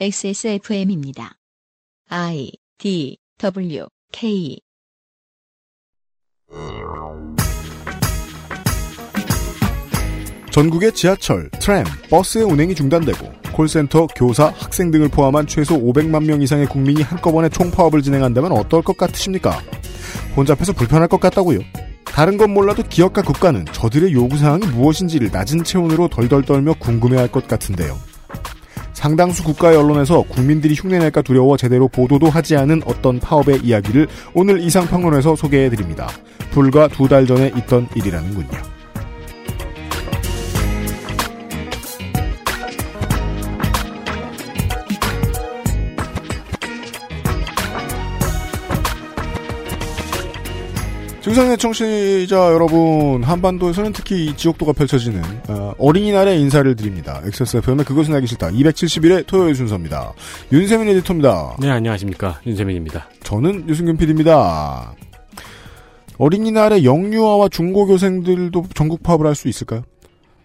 XSFM입니다. I D W K 전국의 지하철, 트램, 버스의 운행이 중단되고 콜센터, 교사, 학생 등을 포함한 최소 500만 명 이상의 국민이 한꺼번에 총파업을 진행한다면 어떨 것 같으십니까? 혼잡해서 불편할 것 같다고요. 다른 건 몰라도 기업과 국가는 저들의 요구사항이 무엇인지를 낮은 체온으로 덜덜 떨며 궁금해할 것 같은데요. 상당수 국가의 언론에서 국민들이 흉내낼까 두려워 제대로 보도도 하지 않은 어떤 파업의 이야기를 오늘 이상평론에서 소개해드립니다. 불과 두 달 전에 있던 일이라는군요. 증상의 청취자 여러분, 한반도에서는 특히 이 지옥도가 펼쳐지는 어, 어린이날의 인사를 드립니다. XSFM의 그것은 알기 싫다. 271회 토요일 순서입니다. 윤세민 에디터입니다. 네, 안녕하십니까. 윤세민입니다. 저는 유승균 PD입니다. 어린이날에 영유아와 중고교생들도 전국 파업을 할 수 있을까요?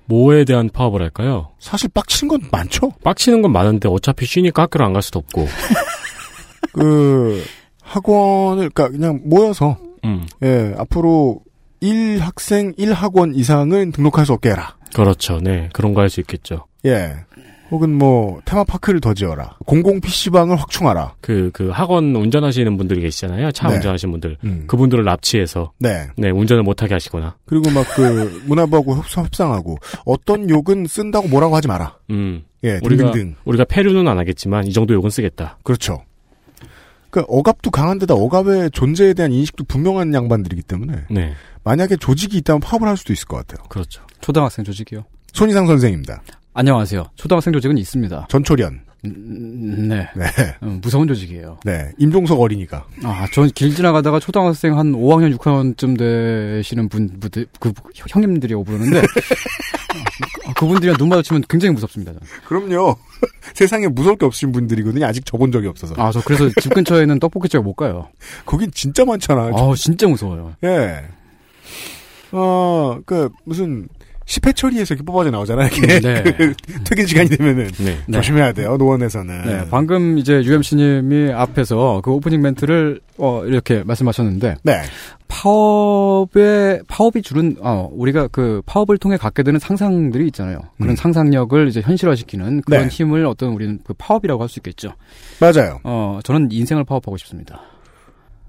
뭐에 대한 파업을 할까요? 사실 빡치는 건 많죠? 빡치는 건 많은데 어차피 쉬니까 학교를 안 갈 수도 없고. 그, 학원을, 그니까 그냥 모여서 음, 예, 앞으로 1학생 1학원 이상은 등록할 수 없게 해라. 그렇죠. 네, 그런 거 할 수 있겠죠. 예. 혹은 뭐 테마파크를 더 지어라. 공공 PC방을 확충하라. 그, 그 학원 운전하시는 분들이 계시잖아요. 차 네. 운전하시는 분들. 음. 그분들을 납치해서, 네. 네, 운전을 못하게 하시거나. 그리고 막 그 문화부하고 협- 협상하고 어떤 욕은 쓴다고 뭐라고 하지 마라. 음, 예, 우리가. 우리가 폐류는 안 하겠지만, 이 정도 욕은 쓰겠다. 그렇죠. 그 억압도 강한데다 억압의 존재에 대한 인식도 분명한 양반들이기 때문에 네, 만약에 조직이 있다면 파업을 할 수도 있을 것 같아요. 그렇죠. 초등학생 조직이요. 손희상 선생입니다. 안녕하세요. 초등학생 조직은 있습니다. 전초련. 음, 네. 네. 음, 무서운 조직이에요. 네. 임종석 어린이가. 아, 전 길 지나가다가 초등학생 한 5학년, 6학년쯤 되시는 분, 분들, 그 형님들이라고 부르는데, 아, 그분들이랑 눈 마주치면 굉장히 무섭습니다. 저는. 그럼요. 세상에 무서울 게 없으신 분들이거든요. 아직 접은 적이 없어서. 아, 저 그래서 집 근처에는 떡볶이집에 못 가요. 거긴 진짜 많잖아. 아, 진짜 무서워요. 예. 어, 그, 무슨, 10회 처리에서 이렇게 뽑아져 나오잖아요. 이렇게. 네. 그 퇴근 시간이 되면은. 네. 네. 조심해야 돼요, 노원에서는. 네, 방금 이제 UMC님이 앞에서 그 오프닝 멘트를, 어, 이렇게 말씀하셨는데, 네. 파업의 파업이 주는 어 우리가 그 파업을 통해 갖게 되는 상상들이 있잖아요. 그런 음. 상상력을 이제 현실화시키는 그런 네. 힘을 어떤 우리는 그 파업이라고 할 수 있겠죠. 맞아요. 어 저는 인생을 파업하고 싶습니다.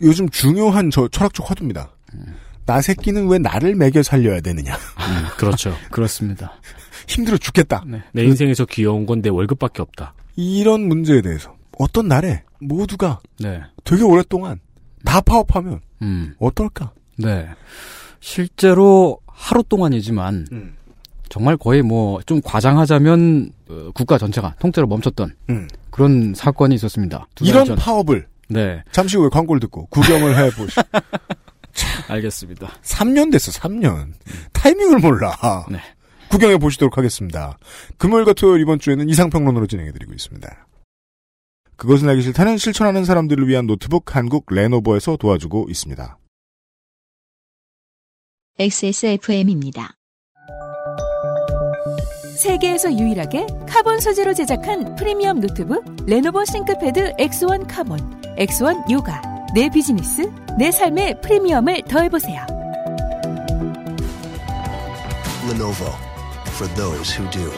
요즘 중요한 저 철학적 화두입니다. 나 새끼는 왜 나를 먹여 살려야 되느냐. 음, 그렇죠. 그렇습니다. 힘들어 죽겠다. 네. 내 인생에서 귀여운 건 내 월급밖에 없다. 이런 문제에 대해서 어떤 날에 모두가 네. 되게 오랫동안 다 파업하면 음. 어떨까? 네. 실제로 하루 동안이지만 음. 정말 거의 뭐 좀 과장하자면 어, 국가 전체가 통째로 멈췄던 음. 그런 사건이 있었습니다. 이런 전. 파업을 네. 잠시 후에 광고를 듣고 구경을 해보시. 알겠습니다. 3년 됐어, 3년. 타이밍을 몰라. 네. 구경해 보시도록 하겠습니다. 금요일과 토요일 이번 주에는 이상평론으로 진행해드리고 있습니다. 그것은 알기 싫다는 실천하는 사람들을 위한 노트북 한국 레노버에서 도와주고 있습니다. XSFM입니다. 세계에서 유일하게 카본 소재로 제작한 프리미엄 노트북 레노버 싱크패드 X1 카본, X1 요가. 내 비즈니스, 내 삶의 프리미엄을 더해보세요. Lenovo for those who do.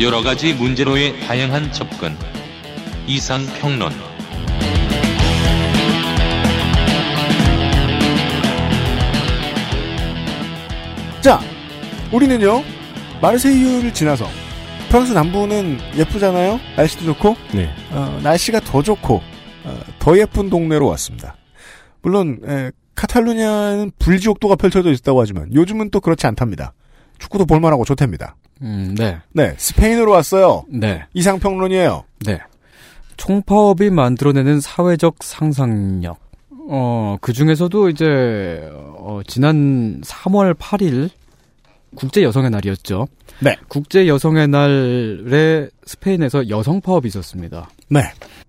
여러 가지 문제로의 다양한 접근. 이상 평론. 자, 우리는요, 마르세유를 지나서, 프랑스 남부는 예쁘잖아요? 날씨도 좋고, 네. 어, 날씨가 더 좋고, 어, 더 예쁜 동네로 왔습니다. 물론, 에, 카탈루냐는 불지옥도가 펼쳐져 있다고 하지만, 요즘은 또 그렇지 않답니다. 축구도 볼만하고 좋답니다. 음, 네. 네, 스페인으로 왔어요. 네. 이상평론이에요. 네. 총파업이 만들어내는 사회적 상상력. 어, 그 중에서도 이제, 어, 지난 3월 8일, 국제 여성의 날이었죠. 네. 국제 여성의 날에 스페인에서 여성 파업이 있었습니다. 네.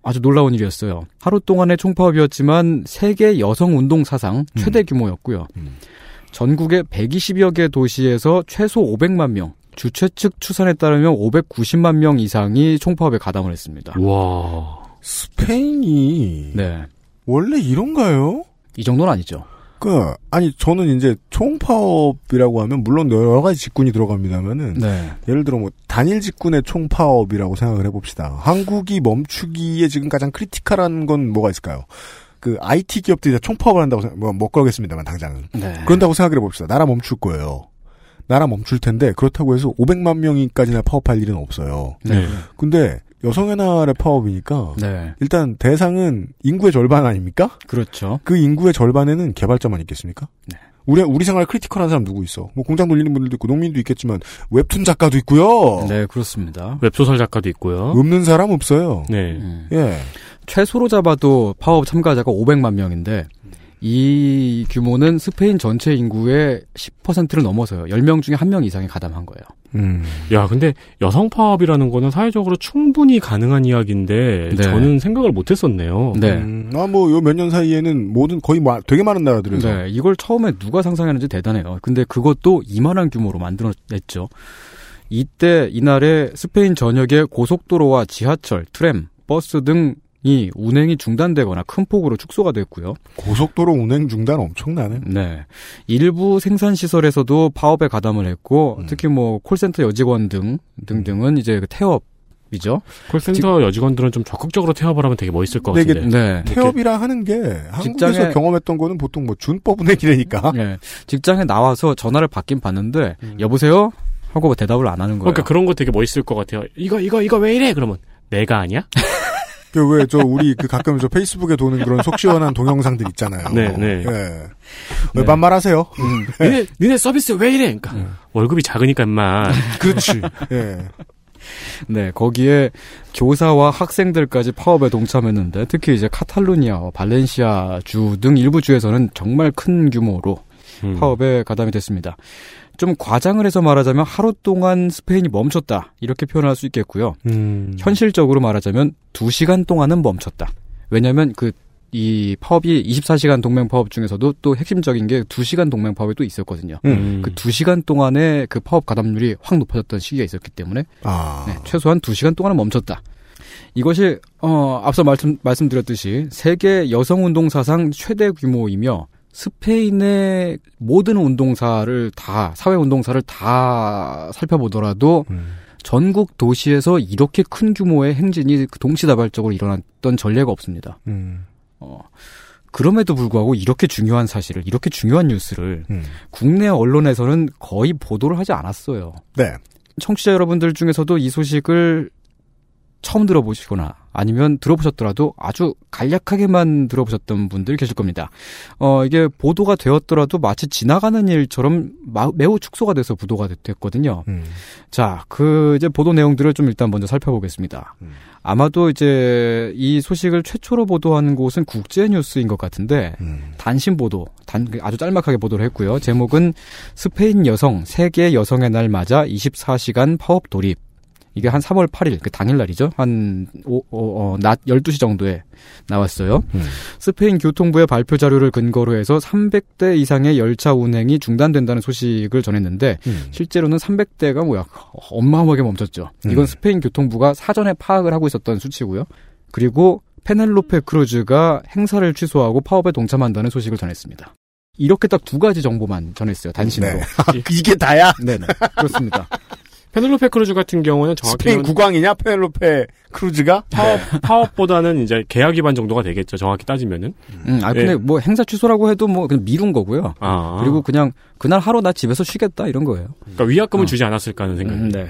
아주 놀라운 일이었어요. 하루 동안의 총파업이었지만 세계 여성 운동 사상 최대 규모였고요. 음. 전국의 120여 개 도시에서 최소 500만 명, 주최 측 추산에 따르면 590만 명 이상이 총파업에 가담을 했습니다. 와. 스페인이 네. 원래 이런가요? 이 정도는 아니죠. 그 아니 저는 이제 총파업이라고 하면 물론 여러 가지 직군이 들어갑니다만은 네. 예를 들어 뭐 단일 직군의 총파업이라고 생각을 해봅시다. 한국이 멈추기에 지금 가장 critical한 건 뭐가 있을까요? 그 IT 기업들이 다 총파업을 한다고 생각, 뭐, 못 그러겠습니다만 당장은 네. 그런다고 생각을 해봅시다. 나라 멈출 거예요. 나라 멈출 텐데 그렇다고 해서 500만 명이까지나 파업할 일은 없어요. 네. 근데 여성의 날의 파업이니까 네. 일단 대상은 인구의 절반 아닙니까? 그렇죠. 그 인구의 절반에는 개발자만 있겠습니까? 네. 우리 우리 생활 critical한 사람 누구 있어? 뭐 공장 돌리는 분들도 있고 농민도 있겠지만 웹툰 작가도 있고요. 네, 그렇습니다. 웹소설 작가도 있고요. 없는 사람 없어요. 네. 음. 예. 최소로 잡아도 파업 참가자가 500만 명인데 이 규모는 스페인 전체 인구의 10%를 넘어서요. 10명 중에 1명 이상이 가담한 거예요. 음. 야, 근데 여성 파업이라는 거는 사회적으로 충분히 가능한 이야기인데 네. 저는 생각을 못 했었네요. 네. 음, 아 뭐 요 몇 년 사이에는 모든 거의 마- 되게 많은 나라들에서 네, 이걸 처음에 누가 상상했는지 대단해요. 근데 그것도 이만한 규모로 만들어냈죠. 이때 이날에 스페인 전역의 고속도로와 지하철, 트램, 버스 등 이 운행이 중단되거나 큰 폭으로 축소가 됐고요. 고속도로 운행 중단 엄청나네. 네. 일부 생산 시설에서도 파업에 가담을 했고 음. 특히 뭐 콜센터 여직원 등 등등은 이제 그 태업 이죠. 콜센터 여직원들은 좀 적극적으로 태업을 하면 되게 멋있을 것 같은데. 네. 태업이라 하는 게 한국에서 직장에- 경험했던 거는 보통 뭐 준법 운행이라니까. 네. 직장에 나와서 전화를 받긴 받는데 음. 여보세요 하고 뭐 대답을 안 하는 거예요. 그러니까 그런 거 되게 멋있을 것 같아요. 이거 이거 이거 왜 이래? 그러면 내가 아니야? 그 왜 저 우리 그 가끔 저 페이스북에 도는 그런 속 시원한 동영상들 있잖아요. 네, 네. 예. 왜 반말하세요? 니네 니네 서비스 왜 이래? 그러니까 월급이 작으니까 임마. 그렇지. 예. 네, 거기에 교사와 학생들까지 파업에 동참했는데 특히 이제 카탈루니아와 발렌시아 주 등 일부 주에서는 정말 큰 규모로 음. 파업에 가담이 됐습니다. 좀 과장을 해서 말하자면 하루 동안 스페인이 멈췄다 이렇게 표현할 수 있겠고요. 음. 현실적으로 말하자면 2시간 동안은 멈췄다. 왜냐하면 그 이 파업이 24시간 동맹 파업 중에서도 또 핵심적인 게 2시간 동맹 파업이 또 있었거든요. 음. 그 2시간 동안에 그 파업 가담률이 확 높아졌던 시기가 있었기 때문에 아. 네, 최소한 2시간 동안은 멈췄다. 이것이 어, 앞서 말씀 말씀드렸듯이 세계 여성 운동 사상 최대 규모이며 스페인의 모든 운동사를 다 사회 운동사를 다 살펴보더라도 음. 전국 도시에서 이렇게 큰 규모의 행진이 동시다발적으로 일어났던 전례가 없습니다. 음. 어, 그럼에도 불구하고 이렇게 중요한 사실을 이렇게 중요한 뉴스를 음. 국내 언론에서는 거의 보도를 하지 않았어요. 네. 청취자 여러분들 중에서도 이 소식을 처음 들어보시거나 아니면 들어보셨더라도 아주 간략하게만 들어보셨던 분들 계실 겁니다. 어, 이게 보도가 되었더라도 마치 지나가는 일처럼 마- 매우 축소가 돼서 보도가 됐- 됐거든요. 음. 자, 그 이제 보도 내용들을 좀 일단 먼저 살펴보겠습니다. 음. 아마도 이제 이 소식을 최초로 보도한 곳은 국제 뉴스인 것 같은데 음. 단신 보도, 단 아주 짤막하게 보도를 했고요. 제목은 스페인 여성 세계 여성의 날 맞아 24시간 파업 돌입. 이게 한 3월 8일 그 당일날이죠. 한 오, 어, 어, 낮 12시 정도에 나왔어요. 음. 스페인 교통부의 발표 자료를 근거로 해서 300대 이상의 열차 운행이 중단된다는 소식을 전했는데 음. 실제로는 300대가 뭐야 어마어마하게 멈췄죠. 이건 음. 스페인 교통부가 사전에 파악을 하고 있었던 수치고요. 그리고 페넬로페 크루즈가 행사를 취소하고 파업에 동참한다는 소식을 전했습니다. 이렇게 딱 두 가지 정보만 전했어요. 단신으로. 네. 이게 다야? 네네. 그렇습니다. 페넬로페 크루즈 같은 경우는 스페인 정확히는 국왕이냐 페넬로페 크루즈가? 파업 파업보다는 이제 계약 위반 정도가 되겠죠. 정확히 따지면은. 음, 아 근데 예. 뭐 행사 취소라고 해도 뭐 그냥 미룬 거고요. 아. 그리고 그냥 그날 하루 나 집에서 쉬겠다 이런 거예요. 그러니까 위약금을 어. 주지 않았을까 하는 생각이. 음, 네.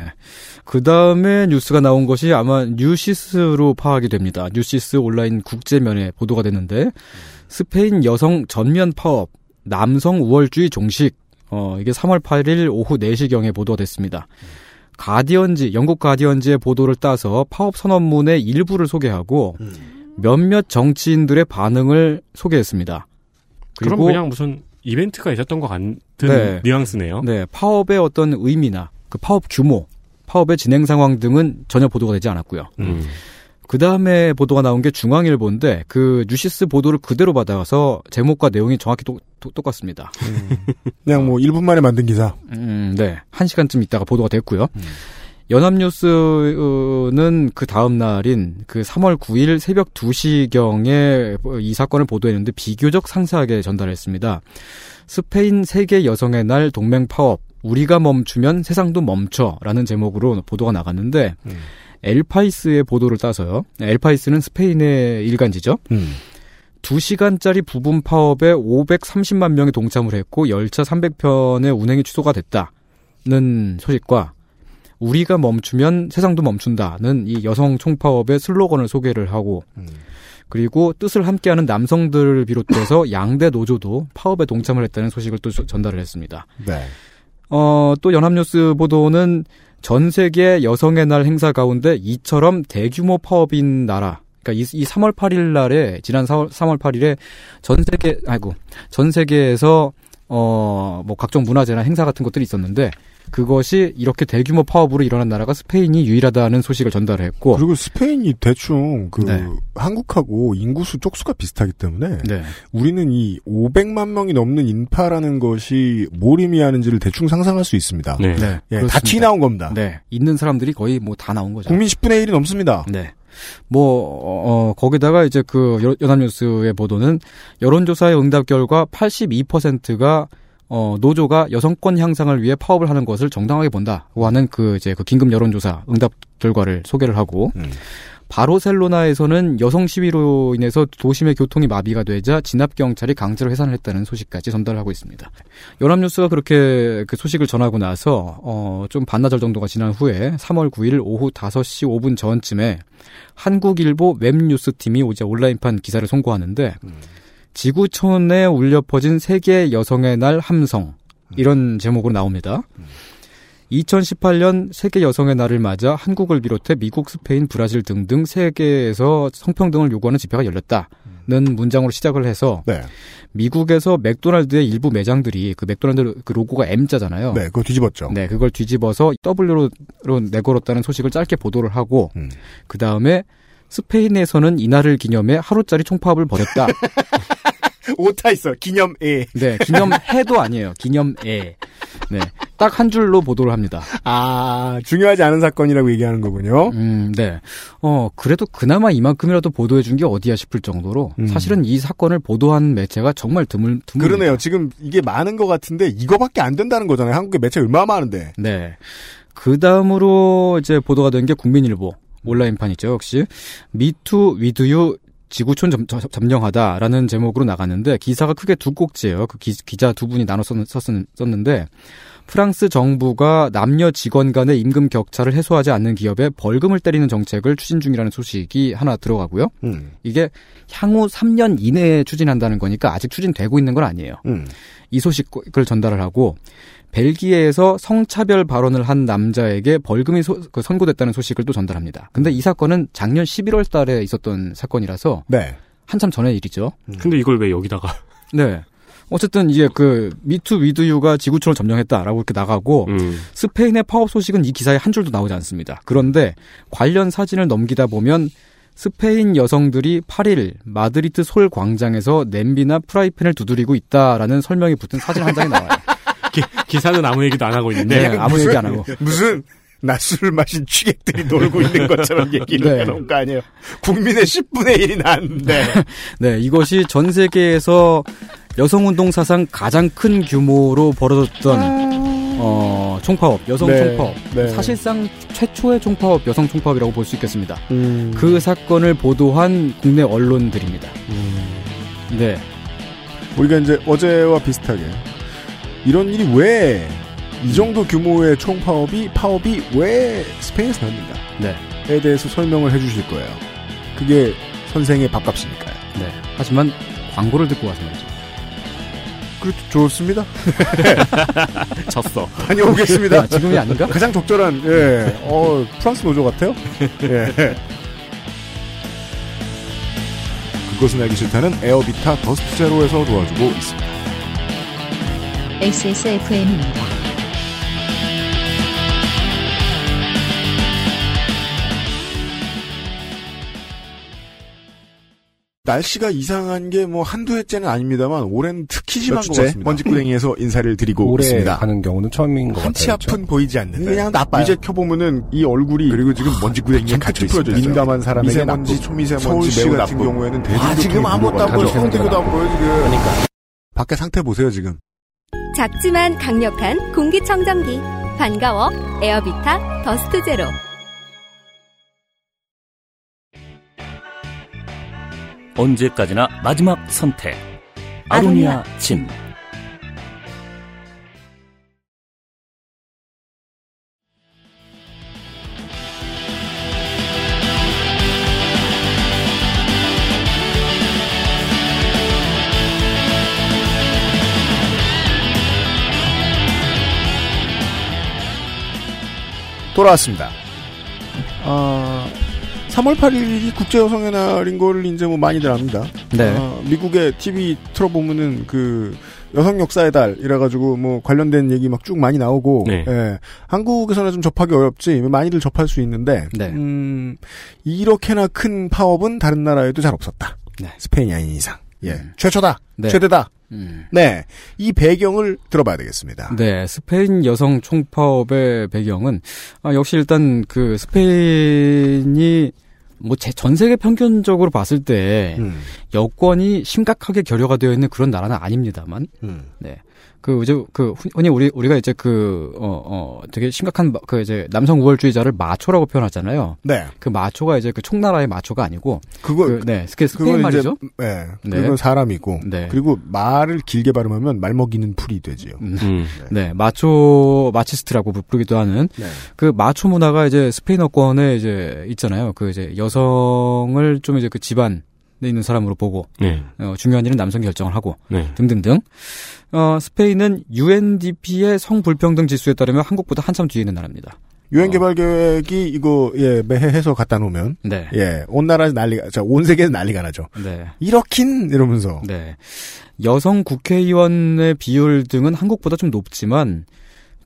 그 다음에 뉴스가 나온 것이 아마 뉴시스로 파악이 됩니다. 뉴시스 온라인 국제면에 보도가 됐는데 스페인 여성 전면 파업, 남성 우월주의 종식. 어, 이게 3월 8일 오후 4시경에 보도가 됐습니다. 가디언지, 영국 가디언지의 보도를 따서 파업 선언문의 일부를 소개하고 몇몇 정치인들의 반응을 소개했습니다. 그럼 그냥 무슨 이벤트가 있었던 것 같은 네. 뉘앙스네요. 네, 파업의 어떤 의미나 그 파업 규모, 파업의 진행 상황 등은 전혀 보도가 되지 않았고요. 음. 그 다음에 보도가 나온 게 중앙일보인데 그 뉴시스 보도를 그대로 받아서 제목과 내용이 정확히 똑, 똑- 똑같습니다. 그냥 뭐 1분 만에 만든 기사. 음, 네. 한 시간쯤 있다가 보도가 됐고요. 연합뉴스는 그 다음 날인 그 3월 9일 새벽 2시경에 이 사건을 보도했는데 비교적 상세하게 전달했습니다. 스페인 세계 여성의 날 동맹 파업 우리가 멈추면 세상도 멈춰라는 제목으로 보도가 나갔는데 음. 엘파이스의 보도를 따서요. 엘파이스는 스페인의 일간지죠. 음. 2시간짜리 부분 파업에 530만 명이 동참을 했고 열차 300편의 운행이 취소가 됐다는 소식과 우리가 멈추면 세상도 멈춘다는 이 여성 총파업의 슬로건을 소개를 하고 음. 그리고 뜻을 함께하는 남성들을 비롯해서 양대 노조도 파업에 동참을 했다는 소식을 또 저- 전달을 했습니다. 네. 어, 또 연합뉴스 보도는 전 세계 여성의 날 행사 가운데 이처럼 대규모 파업인 나라, 그러니까 이, 이 3월 8일 날에 지난 4월 3월 8일에 전 세계 아이고 전 세계에서 어 뭐 각종 문화재나 행사 같은 것들이 있었는데 그것이 이렇게 대규모 파업으로 일어난 나라가 스페인이 유일하다는 소식을 전달을 했고 그리고 스페인이 대충 그 네. 한국하고 인구수 쪽수가 비슷하기 때문에 네. 우리는 이 500만 명이 넘는 인파라는 것이 뭘 의미하는지를 대충 상상할 수 있습니다. 네. 네. 예. 다티 나온 겁니다. 네. 있는 사람들이 거의 뭐 다 나온 거죠. 국민 10분의 1이 넘습니다. 네. 뭐, 어, 거기다가 이제 그 여- 연합뉴스의 보도는 여론조사의 응답 결과 82%가 어, 노조가 여성권 향상을 위해 파업을 하는 것을 정당하게 본다고 하는 그 이제 그 긴급 여론조사 응답 결과를 소개를 하고 음. 바로셀로나에서는 여성 시위로 인해서 도심의 교통이 마비가 되자 진압 경찰이 강제로 해산을 했다는 소식까지 전달하고 있습니다. 연합뉴스가 그렇게 그 소식을 전하고 나서 어, 좀 반나절 정도가 지난 후에 3월 9일 오후 5시 5분 전쯤에 한국일보 웹뉴스 팀이 이제 온라인판 기사를 송고하는데 지구촌에 울려 퍼진 세계 여성의 날 함성 이런 제목으로 나옵니다. 2018년 세계 여성의 날을 맞아 한국을 비롯해 미국, 스페인, 브라질 등등 세계에서 성평등을 요구하는 집회가 열렸다는 문장으로 시작을 해서 네. 미국에서 맥도날드의 일부 매장들이 그 맥도날드 그 로고가 M자잖아요. 네, 그거 뒤집었죠. 네, 그걸 뒤집어서 W로 내걸었다는 소식을 짧게 보도를 하고 음. 그 다음에 스페인에서는 이날을 기념해 하루짜리 총파업을 벌였다. 오타 있어. 기념에. 네, 기념해도 아니에요. 기념에. 네, 딱 한 줄로 보도를 합니다. 아, 중요하지 않은 사건이라고 얘기하는 거군요. 음, 네. 어, 그래도 그나마 이만큼이라도 보도해 준 게 어디야 싶을 정도로 음. 사실은 이 사건을 보도한 매체가 정말 드물, 드물. 그러네요. 지금 이게 많은 것 같은데 이거밖에 안 된다는 거잖아요. 한국의 매체 얼마나 많은데. 네. 그 다음으로 이제 보도가 된 게 국민일보 온라인판이죠. 역시 미투 위드유 지구촌 점, 점- 점령하다라는 제목으로 나갔는데 기사가 크게 두 꼭지예요. 그 기, 자두 분이 나눠 썼, 썼, 썼는데 프랑스 정부가 남녀 직원 간의 임금 격차를 해소하지 않는 기업에 벌금을 때리는 정책을 추진 중이라는 소식이 하나 들어가고요. 음, 이게 향후 3년 이내에 추진한다는 거니까 아직 추진되고 있는 건 아니에요. 음. 이 소식을 전달을 하고 벨기에에서 성차별 발언을 한 남자에게 벌금이 소- 그 선고됐다는 소식을 또 전달합니다. 근데 이 사건은 작년 11월 달에 있었던 사건이라서 네. 한참 전의 일이죠. 근데 이걸 왜 여기다가? 네. 어쨌든 이게 그 Me Too With You가 지구촌을 점령했다라고 이렇게 나가고 음. 스페인의 파업 소식은 이 기사에 한 줄도 나오지 않습니다. 그런데 관련 사진을 넘기다 보면 스페인 여성들이 8일 마드리드 솔 광장에서 냄비나 프라이팬을 두드리고 있다라는 설명이 붙은 사진 한 장이 나와요. 기, 사는 아무 얘기도 안 하고 있는데 네, 아무 얘기 안 하고. 무슨 낮술을 마신 취객들이 놀고 있는 것처럼 얘기를 네. 해놓은 거 아니에요. 국민의 10분의 1이 나는데. 네, 이것이 전 세계에서 여성운동 사상 가장 큰 규모로 벌어졌던 어, 총파업, 여성 네, 총파업. 네. 사실상 최초의 총파업, 여성 총파업이라고 볼 수 있겠습니다. 음. 그 사건을 보도한 국내 언론들입니다. 네, 우리가 이제 어제와 비슷하게 이런 일이 왜 이 정도 규모의 총 파업이 파업이 왜 스페인에서 났는가? 네, 에 대해서 설명을 해주실 거예요. 그게 선생의 밥값이니까요. 네. 하지만 광고를 듣고 와서 말이죠. 그렇죠. 좋습니다. 졌어. 다녀오겠습니다. 아, 지금이 아닌가? 가장 적절한 예, 어 프랑스 노조 같아요. 예. 그것은 알기 싫다는 에어비타 더스트 제로에서 도와주고 있습니다. XSFM입니다. 날씨가 이상한 게 뭐 한두 해째는 아닙니다만 올해는 특히 심한 몇 것? 같습니다. 먼지구덩이에서 인사를 드리고 오래 있습니다. 가는 경우는 처음인 것 한치 같아요. 앞은 보이지 않는 그냥 나빠요. 이제 켜보면은 이 얼굴이 그리고 지금 먼지구덩이에 갇혀 있습니다. 민감한 사람에게 미세먼지, 나쁘고. 초미세먼지 서울시 같은 나쁘고. 경우에는 아, 대중교통 지금 아무것도 안 보여. 도로가 서울대교도 안 보여 지금. 그러니까 밖에 상태 보세요 지금. 작지만 강력한 공기청정기 반가워 에어비타 더스트 제로 언제까지나 마지막 선택. 아로니아 진. 돌아왔습니다. 아, 3월 8일이 국제 여성의 날인 걸 이제 뭐 많이들 압니다. 네. 아, 미국의 TV 틀어보면은 그 여성 역사의 달 이래가지고 뭐 관련된 얘기 막 쭉 많이 나오고 네. 예, 한국에서는 좀 접하기 어렵지 많이들 접할 수 있는데 네. 음, 이렇게나 큰 파업은 다른 나라에도 잘 없었다. 네. 스페인이 아닌 이상. 예, 최초다. 네. 최대다. 음. 네, 이 배경을 들어봐야 되겠습니다. 네, 스페인 여성 총파업의 배경은 아, 역시 일단 그 스페인이 뭐전 세계 평균적으로 봤을 때 음, 여권이 심각하게 결여가 되어 있는 그런 나라는 아닙니다만, 음. 네. 그 이제 그 흔히 우리 우리가 이제 그어어 되게 심각한 마- 그 이제 남성 우월주의자를 마초라고 표현하잖아요. 네, 그 마초가 이제 그 총나라의 마초가 아니고 그거 그, 네, 스페인 그건 말이죠. 이제 네, 네. 그건 사람이고 네. 그리고 말을 길게 발음하면 말 먹이는 풀이 되지요. 음, 음. 네, 마초 마치스트라고 부르기도 하는 네. 그 마초 문화가 이제 스페인어권에 이제 있잖아요. 그 이제 여성을 좀 이제 그 집안에 있는 사람으로 보고 네. 어, 중요한 일은 남성 결정을 하고 네. 등등등. 어, 스페인은 UNDP의 성불평등 지수에 따르면 한국보다 한참 뒤에 있는 나라입니다. 유엔 개발 계획이 이거 예 매해 해서 갖다 놓으면 네. 예온 나라 난리가 자온 세계에서 난리가 나죠. 네. 이렇긴 이러면서 네. 여성 국회의원의 비율 등은 한국보다 좀 높지만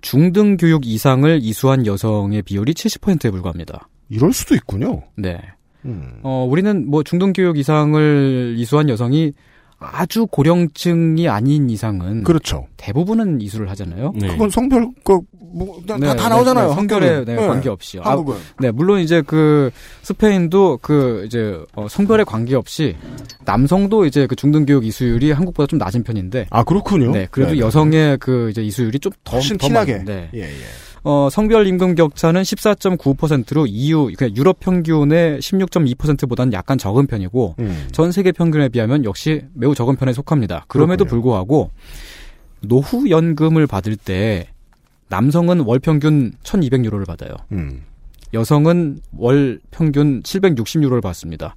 중등 교육 이상을 이수한 여성의 비율이 70%에 불과합니다. 이럴 수도 있군요. 네. 음. 어, 우리는 뭐 중등교육 이상을 이수한 여성이 아주 고령층이 아닌 이상은 그렇죠. 대부분은 이수를 하잖아요. 네. 그건 성별 그뭐 다, 네, 다 네, 나오잖아요. 네, 성별에. 네, 네. 관계없이. 아, 한국은 네, 물론 이제 그 스페인도 그 이제 어, 성별에 관계없이 남성도 이제 그 중등 교육 이수율이 한국보다 좀 낮은 편인데 아 그렇군요. 네, 그래도 네. 여성의 그 이제 이수율이 좀 더, 훨씬 더 티나게. 많- 네. 예 예. 어, 성별 임금 격차는 14.9%로 EU, 그러니까 유럽 평균의 16.2%보다는 약간 적은 편이고, 음. 전 세계 평균에 비하면 역시 매우 적은 편에 속합니다. 그럼에도 그렇군요. 불구하고, 노후 연금을 받을 때, 남성은 월 평균 1200유로를 받아요. 음. 여성은 월 평균 760유로를 받습니다.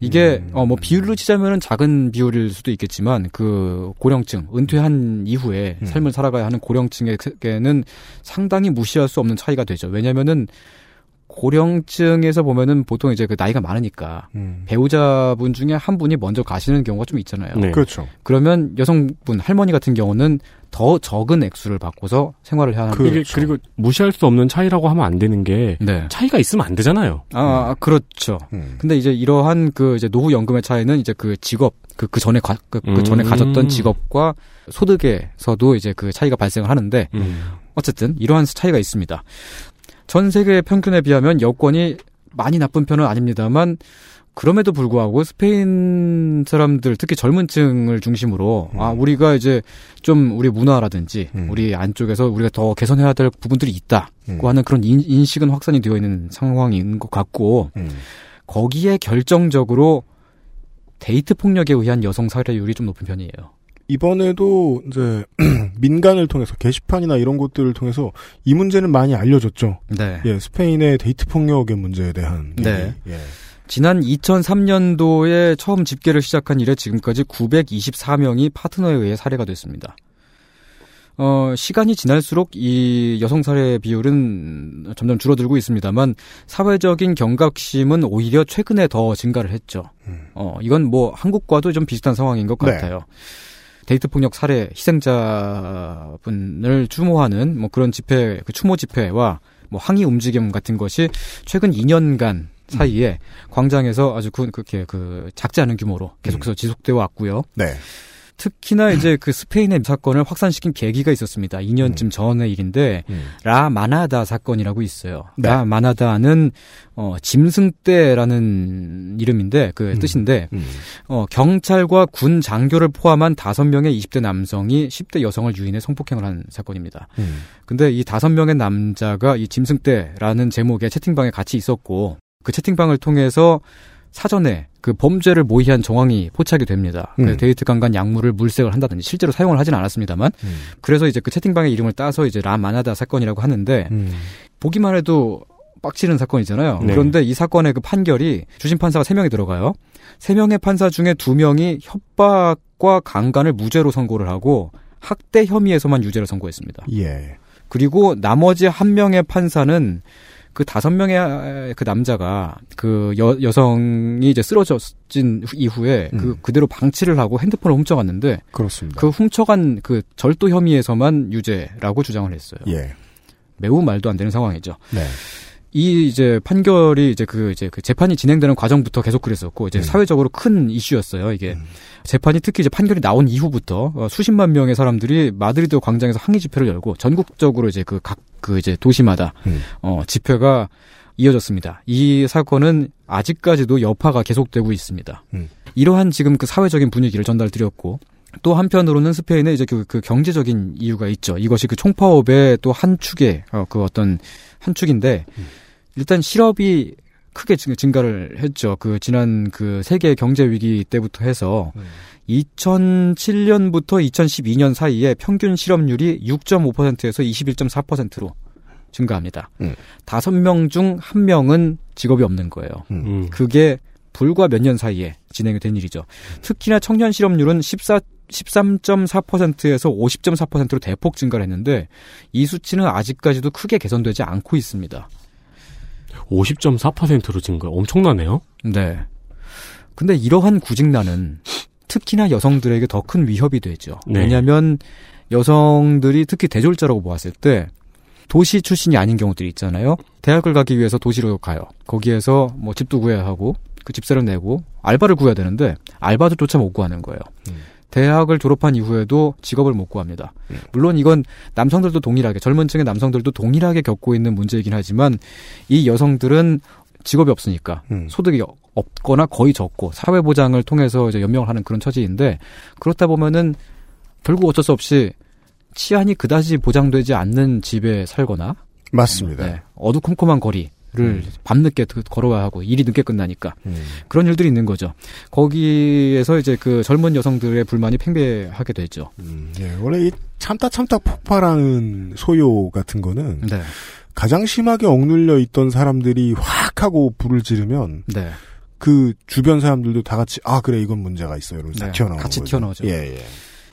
이게 음. 어뭐 비율로 치자면은 작은 비율일 수도 있겠지만 그 고령층 은퇴한 이후에 음. 삶을 살아가야 하는 고령층에게는 상당히 무시할 수 없는 차이가 되죠. 왜냐면은 고령층에서 보면은 보통 이제 그 나이가 많으니까 음. 배우자분 중에 한 분이 먼저 가시는 경우가 좀 있잖아요. 네. 그렇죠. 그러면 여성분 할머니 같은 경우는 더 적은 액수를 받고서 생활을 해야 하는 그- 이게 그렇죠. 그리고 무시할 수 없는 차이라고 하면 안 되는 게 네. 차이가 있으면 안 되잖아요. 아, 아, 그렇죠. 음. 근데 이제 이러한 그 이제 노후 연금의 차이는 이제 그 직업 그, 그 전에 가, 그, 그 전에 음. 가졌던 직업과 소득에서도 이제 그 차이가 발생을 하는데 음. 어쨌든 이러한 차이가 있습니다. 전 세계 평균에 비하면 여권이 많이 나쁜 편은 아닙니다만 그럼에도 불구하고 스페인 사람들 특히 젊은 층을 중심으로 아 우리가 이제 좀 우리 문화라든지 음. 우리 안쪽에서 우리가 더 개선해야 될 부분들이 있다고 음. 하는 그런 인, 인식은 확산이 되어 있는 상황인 것 같고 음. 거기에 결정적으로 데이트 폭력에 의한 여성 살해율이 좀 높은 편이에요. 이번에도 이제 민간을 통해서 게시판이나 이런 곳들을 통해서 이 문제는 많이 알려졌죠. 네. 예, 스페인의 데이트 폭력의 문제에 대한 네. 예. 지난 2003년도에 처음 집계를 시작한 이래 지금까지 924명이 파트너에 의해 살해가 됐습니다. 어, 시간이 지날수록 이 여성 살해 비율은 점점 줄어들고 있습니다만 사회적인 경각심은 오히려 최근에 더 증가를 했죠. 음. 어, 이건 뭐 한국과도 좀 비슷한 상황인 것 네. 같아요. 데이트 폭력 살해 희생자분을 추모하는 뭐 그런 집회, 그 추모 집회와 뭐 항의 움직임 같은 것이 최근 2년간 사이에 광장에서 아주 그, 그렇게 그 작지 않은 규모로 계속해서 지속되어 왔고요. 네. 특히나 이제 그 스페인의 사건을 확산시킨 계기가 있었습니다. 2년쯤 전의 일인데 라 마나다 사건이라고 있어요. 네. 라 마나다는 어 짐승떼라는 이름인데 그 뜻인데 어 경찰과 군 장교를 포함한 다섯 명의 20대 남성이 10대 여성을 유인해 성폭행을 한 사건입니다. 음. 근데 이 다섯 명의 남자가 이 짐승떼라는 제목의 채팅방에 같이 있었고 그 채팅방을 통해서 사전에 그 범죄를 모의한 정황이 포착이 됩니다. 음. 그 데이트 강간 약물을 물색을 한다든지 실제로 사용을 하진 않았습니다만 음. 그래서 이제 그 채팅방의 이름을 따서 이제 라마나다 사건이라고 하는데 음. 보기만 해도 빡치는 사건이잖아요. 네. 그런데 이 사건의 그 판결이 주심 판사가 3명이 들어가요. 3명의 판사 중에 2명이 협박과 강간을 무죄로 선고를 하고 학대 혐의에서만 유죄를 선고했습니다. 예. 그리고 나머지 한 명의 판사는 그 다섯 명의 그 남자가 그 여, 여성이 이제 쓰러진 이후에 그 음. 그대로 방치를 하고 핸드폰을 훔쳐갔는데 그렇습니다. 그 훔쳐간 그 절도 혐의에서만 유죄라고 주장을 했어요. 예. 매우 말도 안 되는 상황이죠. 네. 이 이제 판결이 이제 그 이제 그 재판이 진행되는 과정부터 계속 그랬었고 이제 음. 사회적으로 큰 이슈였어요. 이게 음. 재판이 특히 이제 판결이 나온 이후부터 어, 수십만 명의 사람들이 마드리드 광장에서 항의 집회를 열고 전국적으로 이제 그각그 이제 도시마다 음. 어 집회가 이어졌습니다. 이 사건은 아직까지도 여파가 계속되고 있습니다. 음. 이러한 지금 그 사회적인 분위기를 전달드렸고 또 한편으로는 스페인에 이제 그, 그 경제적인 이유가 있죠. 이것이 그 총파업의 또 한 축의 어, 그 어떤 한 축인데 일단 실업이 크게 증- 증가를 했죠. 그 지난 그 세계 경제 위기 때부터 해서 2007년부터 2012년 사이에 평균 실업률이 6.5%에서 21.4%로 증가합니다. 음. 다섯 명중 한 명은 직업이 없는 거예요. 음. 그게 불과 몇 년 사이에 진행이 된 일이죠. 특히나 청년 실업률은 14 13.4%에서 50.4%로 대폭 증가를 했는데 이 수치는 아직까지도 크게 개선되지 않고 있습니다. 50.4%로 증가. 엄청나네요. 네. 근데 이러한 구직난은 특히나 여성들에게 더 큰 위협이 되죠. 네. 왜냐하면 여성들이 특히 대졸자라고 보았을 때 도시 출신이 아닌 경우들이 있잖아요. 대학을 가기 위해서 도시로 가요. 거기에서 뭐 집도 구해야 하고 그 집세를 내고 알바를 구해야 되는데 알바도조차 못 구하는 거예요. 대학을 졸업한 이후에도 직업을 못 구합니다. 물론 이건 남성들도 동일하게 젊은 층의 남성들도 동일하게 겪고 있는 문제이긴 하지만 이 여성들은 직업이 없으니까 음. 소득이 없거나 거의 적고 사회 보장을 통해서 이제 연명을 하는 그런 처지인데 그렇다 보면은 결국 어쩔 수 없이 치안이 그다지 보장되지 않는 집에 살거나 맞습니다. 네, 어두컴컴한 거리 를 밤늦게 그- 걸어야 하고 일이 늦게 끝나니까 음. 그런 일들이 있는 거죠. 거기에서 이제 그 젊은 여성들의 불만이 팽배하게 되죠. 음, 예, 원래 이 참다 참다 폭발하는 소요 같은 거는 네, 가장 심하게 억눌려 있던 사람들이 확 하고 불을 지르면 네, 그 주변 사람들도 다 같이 아 그래 이건 문제가 있어 이러면서 네, 다 튀어나오는 같이 거죠. 튀어나오죠. 예, 예.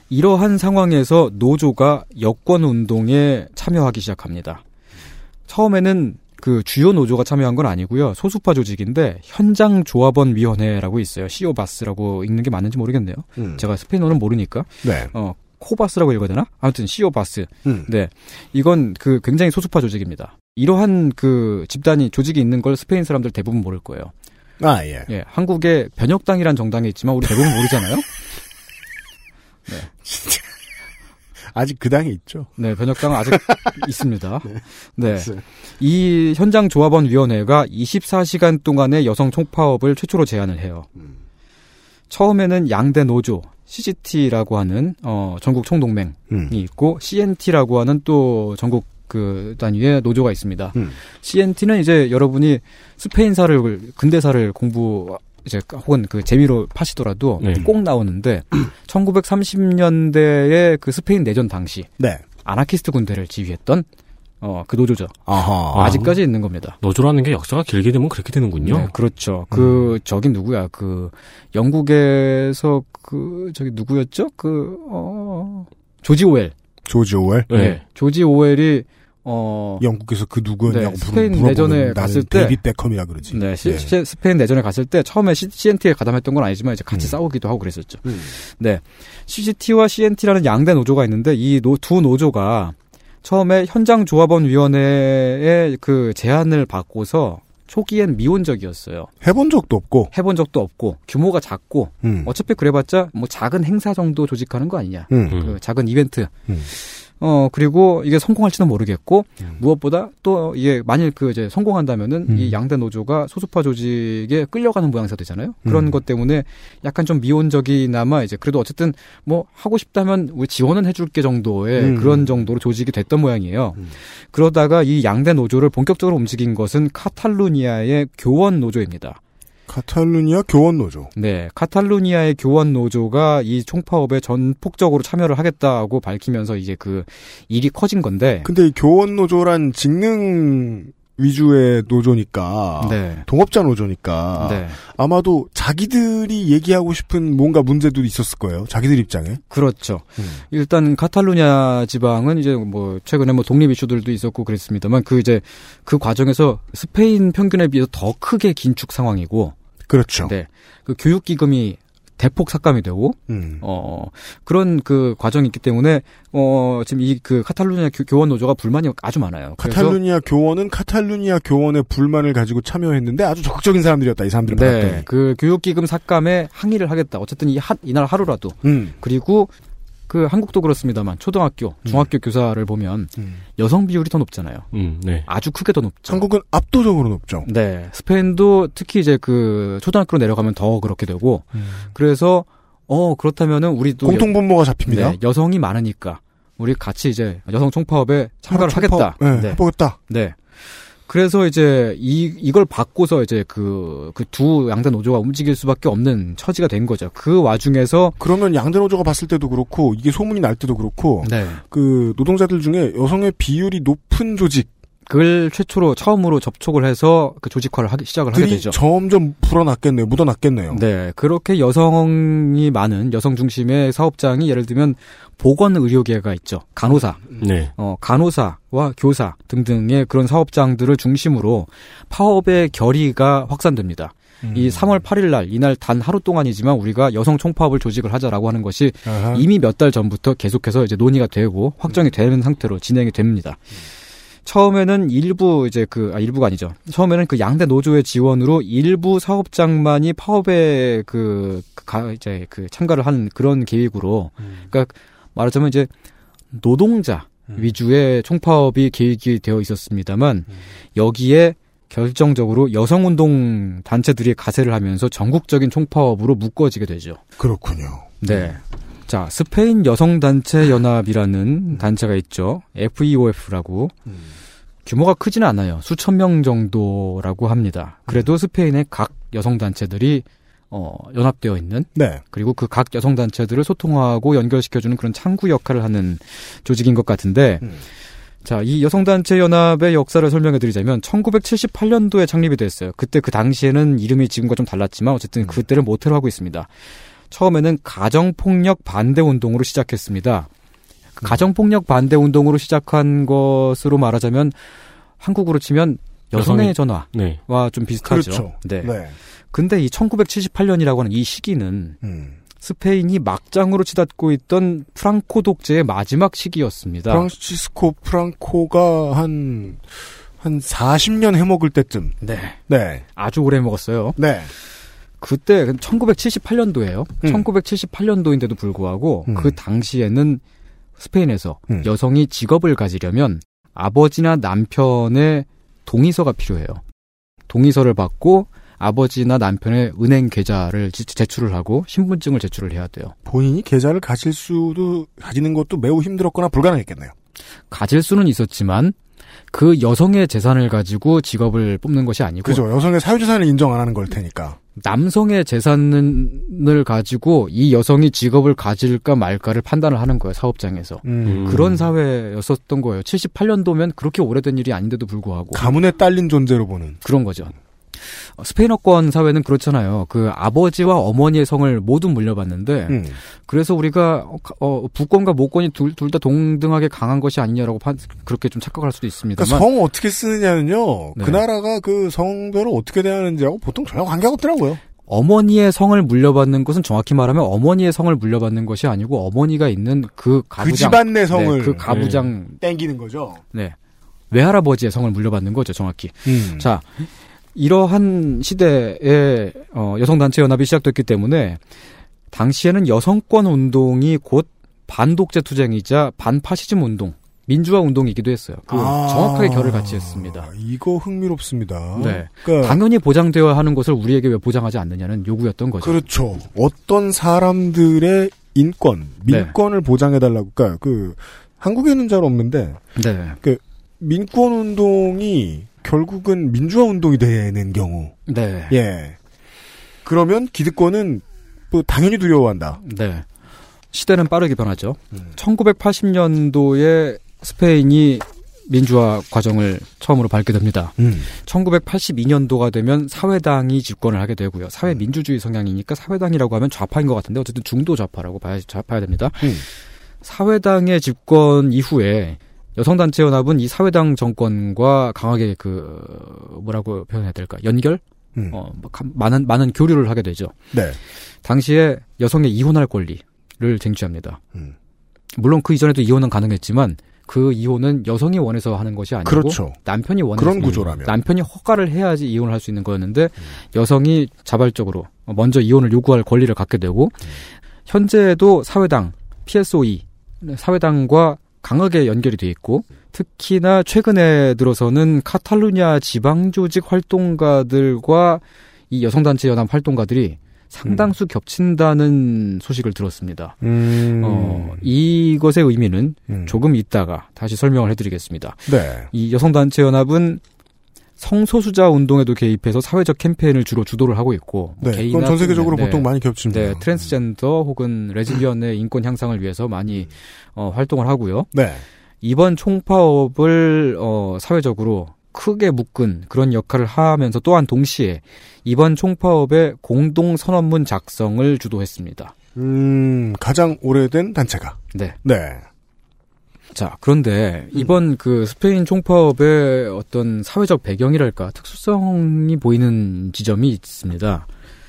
이러한 상황에서 노조가 여권 운동에 참여하기 시작합니다. 처음에는 그 주요 노조가 참여한 건 아니고요. 소수파 조직인데 현장 조합원 위원회라고 있어요. 시오바스라고 읽는 게 맞는지 모르겠네요. 음. 제가 스페인어는 모르니까 네. 어 코바스라고 읽어야 되나? 아무튼 시오바스. 음. 네. 이건 그 굉장히 소수파 조직입니다. 이러한 그 집단이 조직이 있는 걸 스페인 사람들 대부분 모를 거예요. 아 예. 예. 한국에 변혁당이란 정당이 있지만 우리 대부분 모르잖아요. 아직 그 당에 있죠. 네, 변혁당은 아직 있습니다. 네. 있어요. 이 현장 조합원 위원회가 24시간 동안의 여성 총파업을 최초로 제안을 해요. 처음에는 양대 노조 CGT라고 하는 어 전국 총동맹이 음. 있고 CNT라고 하는 또 전국 그 단위의 노조가 있습니다. 음. CNT는 이제 여러분이 스페인사를 근대사를 공부 이제 혹은 그 재미로 파시더라도 네. 꼭 나오는데 1930년대의 그 스페인 내전 당시 네. 아나키스트 군대를 지휘했던 어 그 노조죠. 아하. 아. 아직까지 있는 겁니다. 노조라는 게 역사가 길게 되면 그렇게 되는군요. 네, 그렇죠. 그 저기 누구야? 그 영국에서 그 저기 누구였죠? 그 어, 조지 오웰. 조지 오웰. 네. 네. 조지 오웰이 어 영국에서 그 누구였냐고 네, 스페인 내전에 갔을 때 데이빗 베컴이라 그러지. 네, 시, 예. 시- 스페인 내전에 갔을 때 처음에 C, CNT에 가담했던 건 아니지만 이제 같이 음. 싸우기도 하고 그랬었죠. 음. 네. CGT와 CNT라는 양대 노조가 있는데 이 두 노조가 처음에 현장 조합원 위원회의 그 제안을 받고서 초기엔 미온적이었어요. 해본 적도 없고. 해본 적도 없고 규모가 작고 음. 어차피 그래봤자 뭐 작은 행사 정도 조직하는 거 아니냐. 음. 그 작은 이벤트. 음. 어 그리고 이게 성공할지는 모르겠고 음. 무엇보다 또 이게 만일 그 이제 성공한다면은 음. 이 양대 노조가 소수파 조직에 끌려가는 모양새 되잖아요. 그런 음. 것 때문에 약간 좀 미온적이나마 이제 그래도 어쨌든 뭐 하고 싶다면 우리 지원은 해줄게 정도의 음. 그런 정도로 조직이 됐던 모양이에요. 음. 그러다가 이 양대 노조를 본격적으로 움직인 것은 카탈루니아의 교원 노조입니다. 카탈루니아 교원 노조. 네, 카탈루니아의 교원 노조가 이 총파업에 전폭적으로 참여를 하겠다고 밝히면서 이제 그 일이 커진 건데. 근데 이 교원 노조란 직능 위주의 노조니까 네. 동업자 노조니까 네. 아마도 자기들이 얘기하고 싶은 뭔가 문제도 있었을 거예요. 자기들 입장에. 그렇죠. 음. 일단 카탈루냐 지방은 이제 뭐 최근에 뭐 독립 이슈들도 있었고 그랬습니다만 그 이제 그 과정에서 스페인 평균에 비해서 더 크게 긴축 상황이고 그렇죠. 네. 그 교육 기금이 대폭 삭감이 되고 음. 어 그런 그 과정이 있기 때문에 어 지금 이 그 카탈루냐 교- 교원 노조가 불만이 아주 많아요. 카탈루니아 교원은 카탈루니아 교원의 불만을 가지고 참여했는데 아주 적극적인 사람들이었다. 이 사람들을 네, 받았더니. 그 교육 기금 삭감에 항의를 하겠다. 어쨌든 이 하, 이날 하루라도 음. 그리고 그 한국도 그렇습니다만 초등학교, 중학교 교사를 보면 음. 여성 비율이 더 높잖아요. 음, 네. 아주 크게 더 높죠. 한국은 압도적으로 높죠. 네, 스페인도 특히 이제 그 초등학교로 내려가면 더 그렇게 되고 그래서 어 그렇다면은 우리도 공통 분모가 잡힙니다. 네, 여성이 많으니까 우리 같이 이제 여성 총파업에 참가를 총파업, 하겠다. 네, 네. 해보겠다. 네. 그래서 이제 이 이걸 받고서 이제 그 그 두 양대 노조가 움직일 수밖에 없는 처지가 된 거죠. 그 와중에서 그러면 양대 노조가 봤을 때도 그렇고 이게 소문이 날 때도 그렇고 네. 그 노동자들 중에 여성의 비율이 높은 조직들이 그걸 최초로 처음으로 접촉을 해서 그 조직화를 하기 시작을 하게 되죠. 점점 불어났겠네요. 묻어났겠네요. 네, 그렇게 여성이 많은 여성 중심의 사업장이 예를 들면 보건 의료계가 있죠. 간호사, 네. 어, 간호사와 교사 등등의 그런 사업장들을 중심으로 파업의 결의가 확산됩니다. 음. 이 3월 8일 날 이날 단 하루 동안이지만 우리가 여성 총파업을 조직을 하자라고 하는 것이 아하. 이미 몇 달 전부터 계속해서 이제 논의가 되고 확정이 되는 상태로 진행이 됩니다. 처음에는 일부 이제 그 아, 일부가 아니죠. 처음에는 그 양대 노조의 지원으로 일부 사업장만이 파업에 그 가, 이제 그 참가를 하는 그런 계획으로 그러니까 말하자면 이제 노동자 위주의 총파업이 계획이 되어 있었습니다만 여기에 결정적으로 여성운동 단체들이 가세를 하면서 전국적인 총파업으로 묶어지게 되죠. 그렇군요. 네. 자, 스페인 여성단체 연합이라는 단체가 있죠. FEOF라고. 규모가 크지는 않아요. 수천 명 정도라고 합니다. 그래도 스페인의 각 여성단체들이 어, 연합되어 있는 네. 그리고 그 각 여성 단체들을 소통하고 연결시켜주는 그런 창구 역할을 하는 조직인 것 같은데 음. 자, 이 여성 단체 연합의 역사를 설명해 드리자면 1978년도에 창립이 됐어요. 그때 그 당시에는 이름이 지금과 좀 달랐지만 어쨌든 그때를 모태로 하고 있습니다. 처음에는 가정폭력 반대 운동으로 시작했습니다. 그 가정폭력 반대 운동으로 시작한 것으로 말하자면 한국으로 치면 여성의 전화와 네. 좀 비슷하죠. 그렇죠. 네. 네. 근데 이 1978년이라고 하는 이 시기는 음. 스페인이 막장으로 치닫고 있던 프랑코 독재의 마지막 시기였습니다. 프랑시스코 프랑코가 한, 한 40년 해먹을 때쯤. 네. 네. 아주 오래 먹었어요. 네. 그때 1978년도예요. 음. 1978년도인데도 불구하고 음. 그 당시에는 스페인에서 음. 여성이 직업을 가지려면 아버지나 남편의 동의서가 필요해요. 동의서를 받고 아버지나 남편의 은행 계좌를 지- 제출을 하고 신분증을 제출을 해야 돼요. 본인이 계좌를 가질 수도, 가지는 것도 매우 힘들었거나 불가능했겠네요. 가질 수는 있었지만 그 여성의 재산을 가지고 직업을 뽑는 것이 아니고 그죠. 여성의 사유재산을 인정 안 하는 걸 테니까. 남성의 재산을 가지고 이 여성이 직업을 가질까 말까를 판단을 하는 거예요 사업장에서 음. 그런 사회였었던 거예요 78년도면 그렇게 오래된 일이 아닌데도 불구하고 가문에 딸린 존재로 보는. 그런 거죠 스페인어권 사회는 그렇잖아요. 그 아버지와 어머니의 성을 모두 물려받는데 음. 그래서 우리가 어, 어, 부권과 모권이 둘 둘 다 동등하게 강한 것이 아니냐라고 판- 그렇게 좀 착각할 수도 있습니다만 그러니까 성 어떻게 쓰느냐는요. 네. 그 나라가 그 성별을 어떻게 대하는지하고 보통 전혀 관계가 없더라고요. 어머니의 성을 물려받는 것은 정확히 말하면 어머니의 성을 물려받는 것이 아니고 어머니가 있는 그 가부장 그 집안 내 성을 네, 그 가부장 땡기는 거죠. 네 외할아버지의 성을 물려받는 거죠 정확히. 음. 자 이러한 시대에 어, 여성단체 연합이 시작됐기 때문에 당시에는 여성권 운동이 곧 반독재 투쟁이자 반파시즘 운동, 민주화 운동이기도 했어요. 그 아. 정확하게 결을 같이 했습니다. 이거 흥미롭습니다. 네. 그러니까 당연히 보장되어야 하는 것을 우리에게 왜 보장하지 않느냐는 요구였던 거죠. 그렇죠. 어떤 사람들의 인권, 네. 민권을 보장해달라고, 그러니까 그 한국에는 잘 없는데 네. 민권 운동이 결국은 민주화 운동이 되는 경우, 네. 예. 그러면 기득권은 뭐 당연히 두려워한다. 네. 시대는 빠르게 변하죠. 음. 1980년도에 스페인이 민주화 과정을 처음으로 밟게 됩니다. 음. 1982년도가 되면 사회당이 집권을 하게 되고요. 사회 민주주의 성향이니까 사회당이라고 하면 좌파인 것 같은데 어쨌든 중도 좌파라고 봐야 좌파야 됩니다. 음. 사회당의 집권 이후에 여성단체 연합은 이 사회당 정권과 강하게 그 뭐라고 표현해야 될까 연결 음. 어, 뭐 감- 많은 많은 교류를 하게 되죠. 네. 당시에 여성의 이혼할 권리를 쟁취합니다. 음. 물론 그 이전에도 이혼은 가능했지만 그 이혼은 여성이 원해서 하는 것이 아니고 그렇죠. 남편이 원해서 그런 구조라면. 남편이 허가를 해야지 이혼을 할 수 있는 거였는데 여성이 자발적으로 먼저 이혼을 요구할 권리를 갖게 되고 현재도 사회당 PSOE 사회당과 강하게 연결이 돼 있고 특히나 최근에 들어서는 카탈루냐 지방 조직 활동가들과 이 여성단체 연합 활동가들이 상당수 겹친다는 소식을 들었습니다. 음. 어, 이것의 의미는 음. 조금 있다가 다시 설명을 해드리겠습니다. 네. 이 여성단체 연합은 성소수자 운동에도 개입해서 사회적 캠페인을 주로 주도를 하고 있고 뭐 네. 그건 전 세계적으로 네, 보통 많이 겹칩니다. 네, 트랜스젠더 혹은 레즈비언의 인권 향상을 위해서 많이 어, 활동을 하고요. 네. 이번 총파업을 어, 사회적으로 크게 묶은 그런 역할을 하면서 또한 동시에 이번 총파업의 공동 선언문 작성을 주도했습니다. 음, 가장 오래된 단체가. 네. 네. 자, 그런데 이번 그 스페인 총파업의 어떤 사회적 배경이랄까 특수성이 보이는 지점이 있습니다.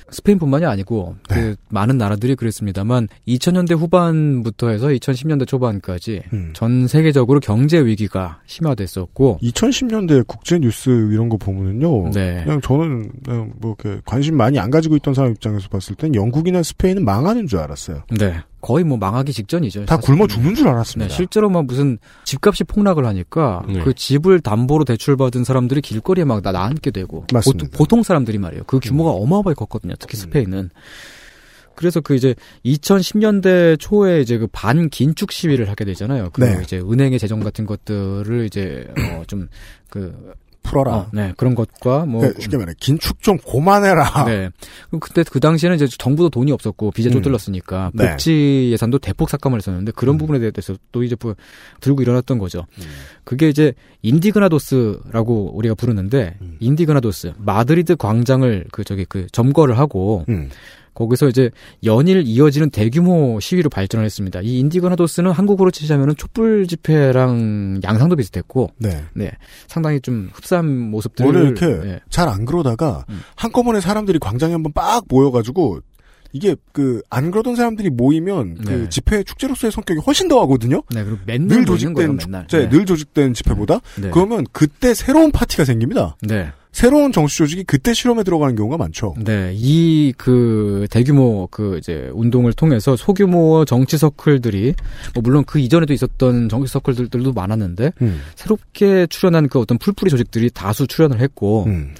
스페인뿐만이 아니고 그 많은 나라들이 그랬습니다만 2000년대 후반부터 해서 2010년대 초반까지 음. 전 세계적으로 경제 위기가 심화됐었고 2010년대 국제 뉴스 이런 거 보면은요. 네. 그냥 저는 그냥 뭐 이렇게 관심 많이 안 가지고 있던 사람 입장에서 봤을 땐 영국이나 스페인은 망하는 줄 알았어요. 네. 거의 뭐 망하기 직전이죠. 다 사실. 굶어 죽는 줄 네, 알았습니다. 실제로 막 무슨 집값이 폭락을 하니까 네. 그 집을 담보로 대출받은 사람들이 길거리에 막 나, 나앉게 되고 맞습니다. 음. 보통, 보통 사람들이 말이에요. 그 규모가 어마어마하게 컸거든요. 특히 스페인은. 그래서 그 이제 2010년대 초에 이제 그 반긴축 시위를 하게 되잖아요. 그 네. 이제 은행의 재정 같은 것들을 이제 어 좀그 풀어라. 어, 네 그런 것과 뭐 그러니까 쉽게 말해 긴축 좀 고만해라. 네. 그럼 그때 그 당시에는 이제 정부도 돈이 없었고 음. 쪼들렀으니까 네. 복지 예산도 대폭 삭감을 했었는데 그런 부분에 대해서 또 이제 뭐 들고 일어났던 거죠. 그게 이제 인디그나도스라고 우리가 부르는데 인디그나도스 마드리드 광장을 그 저기 그 점거를 하고 음. 거기서 이제 연일 이어지는 대규모 시위로 발전을 했습니다. 이 인디그나도스는 한국으로 치자면은 촛불 집회랑 양상도 비슷했고, 네. 네 상당히 좀 흡사한 모습들을 원래 이렇게 네. 잘 안 그러다가 음. 한꺼번에 사람들이 광장에 한번 빡 모여가지고 이게 그 안 그러던 사람들이 모이면 그 네. 집회 축제로서의 성격이 훨씬 더하거든요. 네, 그리고 맨날 늘 조직된 거예요, 맨날. 축제, 네. 늘 조직된 집회보다 네. 그러면 그때 새로운 파티가 생깁니다. 네. 새로운 정치 조직이 그때 실험에 들어가는 경우가 많죠. 네, 이 그 대규모 그 이제 운동을 통해서 소규모 정치 서클들이 뭐 물론 그 이전에도 있었던 정치 서클들도 많았는데 음. 새롭게 출현한 그 어떤 풀뿌리 조직들이 다수 출현을 했고 음.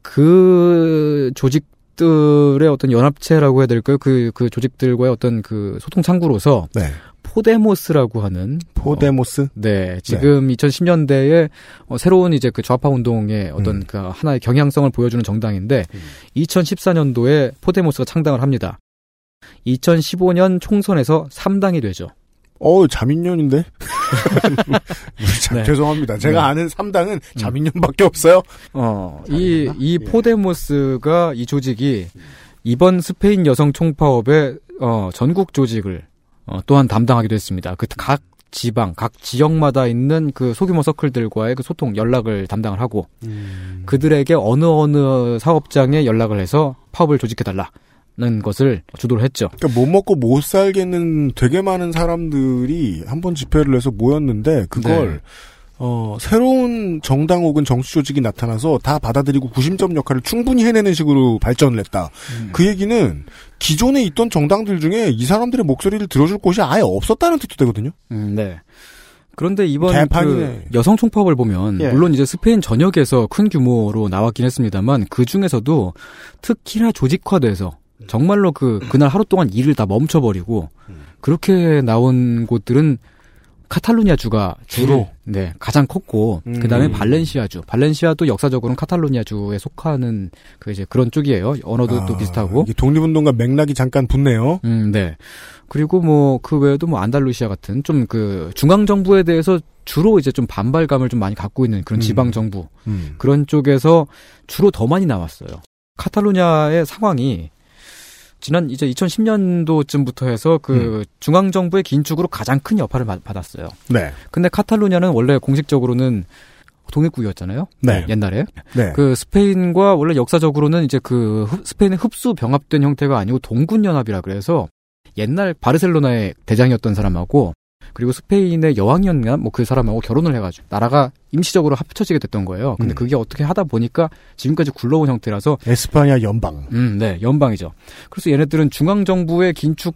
그 조직 들의 어떤 연합체라고 해야 될까요? 그, 그 조직들과의 어떤 그 소통 창구로서 네. 포데모스라고 하는 포데모스. 네, 지금 2010년대에 어, 새로운 이제 그 좌파 운동의 어떤 음. 그 하나의 경향성을 보여주는 정당인데 2014년도에 포데모스가 창당을 합니다. 2015년 총선에서 3당이 되죠. 어 자민련인데. 참 네. 죄송합니다. 제가 네. 아는 3당은 자민련밖에 없어요. 어, 이, 이 포데모스가 이 조직이 이번 스페인 여성 총파업의 어, 전국 조직을 어, 또한 담당하기도 했습니다. 그 각 지방, 각 지역마다 있는 그 소규모 서클들과의 그 소통, 연락을 담당을 하고 그들에게 어느 어느 사업장에 연락을 해서 파업을 조직해달라 는 것을 주도를 했죠. 그러니까 못 먹고 못 살겠는 되게 많은 사람들이 한 번 집회를 해서 모였는데 그걸 네. 어, 새로운 정당 혹은 정치 조직이 나타나서 다 받아들이고 구심점 역할을 충분히 해내는 식으로 발전을 했다. 음. 그 얘기는 기존에 있던 정당들 중에 이 사람들의 목소리를 들어줄 곳이 아예 없었다는 뜻도 되거든요. 음, 네. 그런데 이번 그 개판이네. 여성 총파업을 보면 예. 물론 이제 스페인 전역에서 큰 규모로 나왔긴 했습니다만 그 중에서도 특히나 조직화돼서 정말로 그 그날 하루 동안 일을 다 멈춰버리고 그렇게 나온 곳들은 카탈루니아주가 주로? 네 가장 컸고 음. 그다음에 발렌시아 주 발렌시아도 역사적으로는 카탈루니아주에 속하는 그 이제 그런 쪽이에요 언어도 또 아, 비슷하고 이게 독립운동과 맥락이 잠깐 붙네요. 음, 네. 그리고 뭐 그 외에도 뭐 안달루시아 같은 좀 그 중앙 정부에 대해서 주로 이제 좀 반발감을 좀 많이 갖고 있는 그런 음. 지방 정부 음. 그런 쪽에서 주로 더 많이 나왔어요. 카탈루냐의 상황이 지난 이제 2010년도쯤부터 해서 그 중앙 정부의 긴축으로 가장 큰 여파를 받- 받았어요. 네. 근데 카탈루냐는 원래 공식적으로는 독립국이었잖아요. 네. 옛날에. 네. 그 스페인과 원래 역사적으로는 이제 그 흡- 스페인의 흡수 병합된 형태가 아니고 동군 연합이라 그래서 옛날 바르셀로나의 대장이었던 사람하고 그리고 스페인의 여왕이었나 뭐 그 사람하고 결혼을 해가지고 나라가 임시적으로 합쳐지게 됐던 거예요. 근데 음. 그게 어떻게 하다 보니까 지금까지 굴러온 형태라서 에스파냐 연방. 음, 네, 연방이죠. 그래서 얘네들은 중앙 정부의 긴축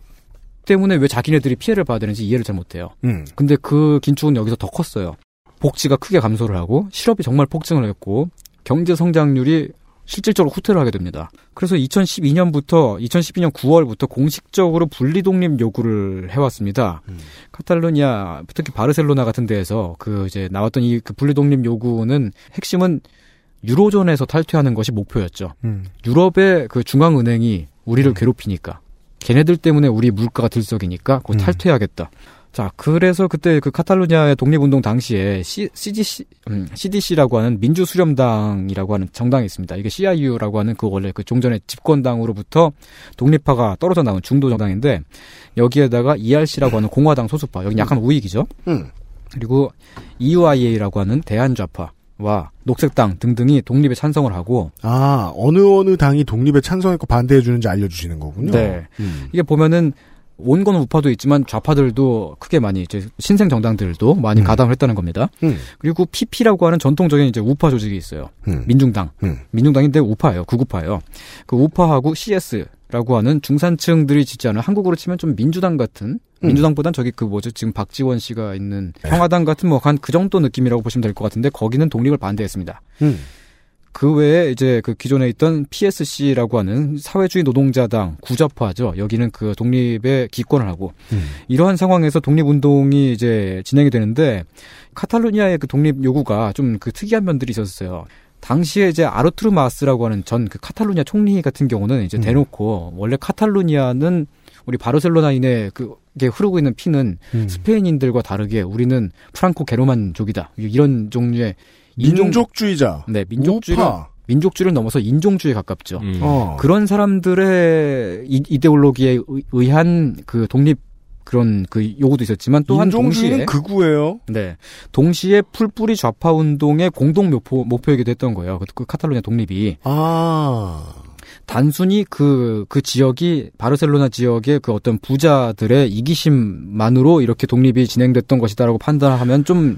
때문에 왜 자기네들이 피해를 봐야 되는지 이해를 잘 못해요. 음. 근데 그 긴축은 여기서 더 컸어요. 복지가 크게 감소를 하고 실업이 정말 폭증을 했고 경제 성장률이 실질적으로 후퇴를 하게 됩니다. 그래서 2012년부터 2012년 9월부터 공식적으로 분리 독립 요구를 해왔습니다. 카탈루니아 특히 바르셀로나 같은 데에서 그 이제 나왔던 이 그 분리 독립 요구는 핵심은 유로존에서 탈퇴하는 것이 목표였죠. 음. 유럽의 그 중앙은행이 우리를 괴롭히니까 걔네들 때문에 우리 물가가 들썩이니까 그거 음. 탈퇴하겠다. 자, 그래서 그때 그 카탈루냐의 독립운동 당시에 C, CDC, 음, CDC라고 하는 민주수렴당이라고 하는 정당이 있습니다. 이게 CIU라고 하는 그 원래 그 종전의 집권당으로부터 독립파가 떨어져 나온 중도 정당인데 여기에다가 ERC라고 하는 공화당 소수파, 여기 약간 우익이죠. 음. 그리고 EUIA라고 하는 대한좌파와 녹색당 등등이 독립에 찬성을 하고 아, 어느 어느 당이 독립에 찬성했고 반대해 주는지 알려주시는 거군요. 네. 음. 이게 보면은 온건 우파도 있지만 좌파들도 크게 많이 이제 신생 정당들도 많이 음. 가담을 했다는 겁니다. 음. 그리고 PP라고 하는 전통적인 이제 우파 조직이 있어요. 음. 민중당. 음. 민중당인데 우파예요. 극우파예요. 그 우파하고 CS라고 하는 중산층들이 짓지 않은 한국으로 치면 좀 민주당 같은 음. 민주당보단 저기 그 뭐죠 지금 박지원 씨가 있는 네. 평화당 같은 뭐 한 그 정도 느낌이라고 보시면 될 것 같은데 거기는 독립을 반대했습니다. 음. 그 외에 이제 그 기존에 있던 PSC라고 하는 사회주의 노동자당 구좌파죠. 여기는 그 독립에 기권을 하고 음. 이러한 상황에서 독립운동이 이제 진행이 되는데 카탈루니아의 그 독립 요구가 좀 그 특이한 면들이 있었어요. 당시에 이제 아르투르 마스라고 하는 전 그 카탈루니아 총리 같은 경우는 이제 음. 대놓고 원래 카탈루니아는 우리 바르셀로나인의 그게 흐르고 있는 피는 음. 스페인인들과 다르게 우리는 프랑코 게로만족이다. 이런 종류의 민족주의자. 네, 민족주의를 우파. 민족주의를 넘어서 인종주의에 가깝죠. 음. 어. 그런 사람들의 이, 이데올로기에 의- 의한 그 독립 그런 그 요구도 있었지만 또한 동시에 극우예요. 네 동시에 풀뿌리 좌파 운동의 공동 목표 목표이기도 했던 거예요. 그, 그 카탈루냐 독립이 아. 단순히 그, 그 지역이, 바르셀로나 지역의 그 어떤 부자들의 이기심만으로 이렇게 독립이 진행됐던 것이다라고 판단하면 좀,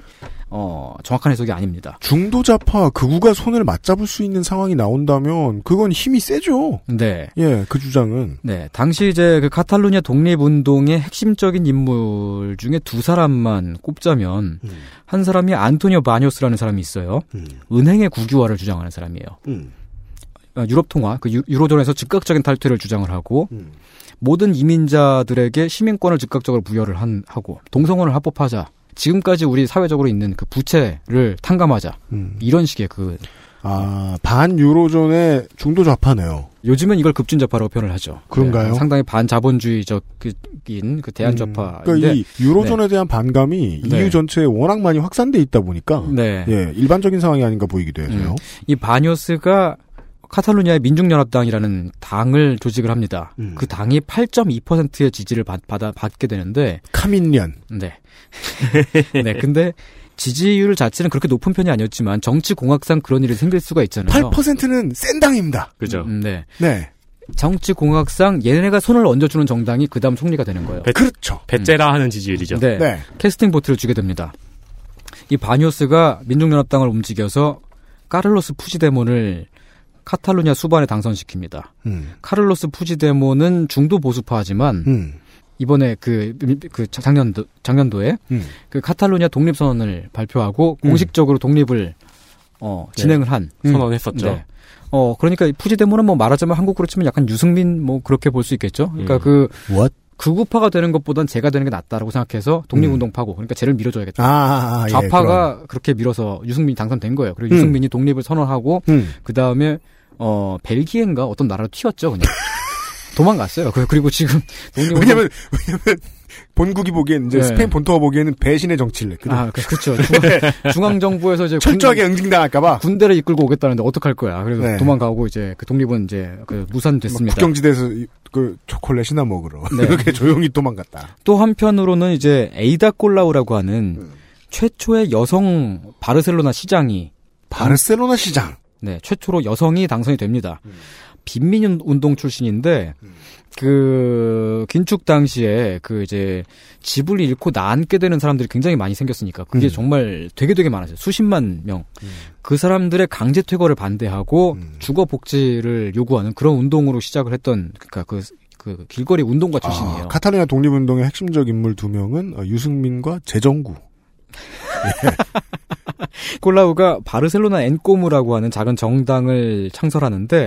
어, 정확한 해석이 아닙니다. 중도자파 극우가 손을 맞잡을 수 있는 상황이 나온다면 그건 힘이 세죠. 네. 예, 그 주장은. 네. 당시 이제 그 카탈루냐 독립운동의 핵심적인 인물 중에 두 사람만 꼽자면, 음. 한 사람이 안토니오 바뇨스라는 사람이 있어요. 음. 은행의 국유화를 주장하는 사람이에요. 음. 아, 유럽 통화, 그 유, 유로존에서 즉각적인 탈퇴를 주장을 하고, 음. 모든 이민자들에게 시민권을 즉각적으로 부여를 한, 하고 동성혼을 합법하자. 지금까지 우리 사회적으로 있는 그 부채를 탕감하자. 음. 이런 식의 그 아, 반 유로존의 중도 좌파네요. 요즘은 이걸 급진 좌파라고 표현을 하죠. 그런가요? 네, 상당히 반자본주의적인 그 대한 좌파인데 그러니까 이 유로존에 대한 반감이 네. EU 전체에 워낙 많이 확산돼 있다 보니까 네. 예, 일반적인 상황이 아닌가 보이기도 해서요. 음. 이 바뇨스가 카탈루냐의 민중연합당이라는 당을 조직을 합니다. 음. 그 당이 8.2%의 지지를 받, 받아, 받게 되는데, 카민련. 네. 네, 근데 지지율 자체는 그렇게 높은 편이 아니었지만 정치 공학상 그런 일이 생길 수가 있잖아요. 8%는 센 당입니다. 그죠. 음, 네. 네. 정치 공학상 얘네가 손을 얹어주는 정당이 그 다음 총리가 되는 거예요. 배- 그렇죠. 배째라 하는 지지율이죠. 네. 네. 캐스팅 보트를 주게 됩니다. 이 바니오스가 민중연합당을 움직여서 카를로스 푸지데몬을 카탈루냐 수반에 당선시킵니다. 음. 카를로스 푸지데몬은 중도 보수파지만 음. 이번에 그, 그 작년도, 작년도에 음. 그 카탈루냐 독립 선언을 발표하고 공식적으로 독립을 어, 진행을 한 선언했었죠. 네. 어, 그러니까 이 푸지데몬은 뭐 말하자면 한국으로 치면 약간 유승민 뭐 그렇게 볼 수 있겠죠. 그러니까 음. 그 What? 극우파가 되는 것보단 쟤가 되는 게 낫다라고 생각해서 독립운동파고 그러니까 쟤를 밀어줘야겠다. 아, 아, 아, 예, 좌파가 그렇게 밀어서 유승민이 당선된 거예요. 그리고 음. 유승민이 독립을 선언하고. 음. 그 다음에 어 벨기에인가 어떤 나라로 튀었죠 그냥 도망갔어요. 그- 그리고 지금 독립운동 왜냐면, 왜냐면, 본국이 보기엔, 이제 네. 스페인 본토가 보기에는 배신의 정치를 했거든. 아, 그, 그쵸. 중앙, 중앙 정부에서 이제 철저하게 응징당할까봐. 군, 대를 이끌고 오겠다는데 어떡할 거야. 그래서 네. 도망가고 이제 그 독립은 이제 그 무산됐습니다. 국경지대에서 이- 그 초콜릿이나 먹으러. 네. 이렇게 조용히 도망갔다. 또 한편으로는 이제 에이다 꼴라우라고 하는 음. 최초의 여성 바르셀로나 시장이 바르셀로나 시장. 네, 최초로 여성이 당선이 됩니다. 빈민 운동 출신인데 음. 그 긴축 당시에 그 이제 집을 잃고 나앉게 되는 사람들이 굉장히 많이 생겼으니까 그게 음. 정말 되게 되게 많았어요. 수십만 명. 음. 그 사람들의 강제 퇴거를 반대하고 음. 주거 복지를 요구하는 그런 운동으로 시작을 했던 그러니까 그, 그 길거리 운동가 출신이에요. 아, 카탈루냐 독립운동의 핵심적 인물 두 명은 어, 유승민과 재정구. 콜라우가 바르셀로나 엔꼬무라고 하는 작은 정당을 창설하는데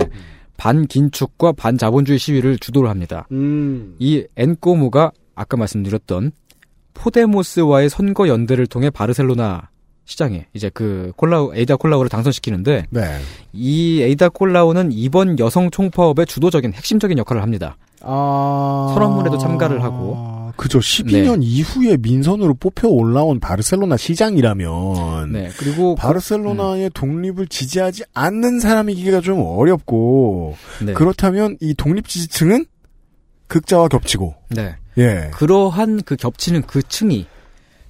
반긴축과 반자본주의 시위를 주도를 합니다. 음. 이 엔꼬무가 아까 말씀드렸던 포데모스와의 선거 연대를 통해 바르셀로나 시장에 이제 그 콜라우 에이다 콜라우를 당선시키는데 네. 이 에이다 콜라우는 이번 여성 총파업의 주도적인 핵심적인 역할을 합니다. 아. 선언문에도 참가를 하고. 그죠. 12년 이후에 민선으로 뽑혀 올라온 바르셀로나 시장이라면. 네 그리고 바르셀로나의 독립을 지지하지 않는 사람이기가 좀 어렵고. 네. 그렇다면 이 독립 지지층은 극자와 겹치고. 네. 예. 그러한 그 겹치는 그 층이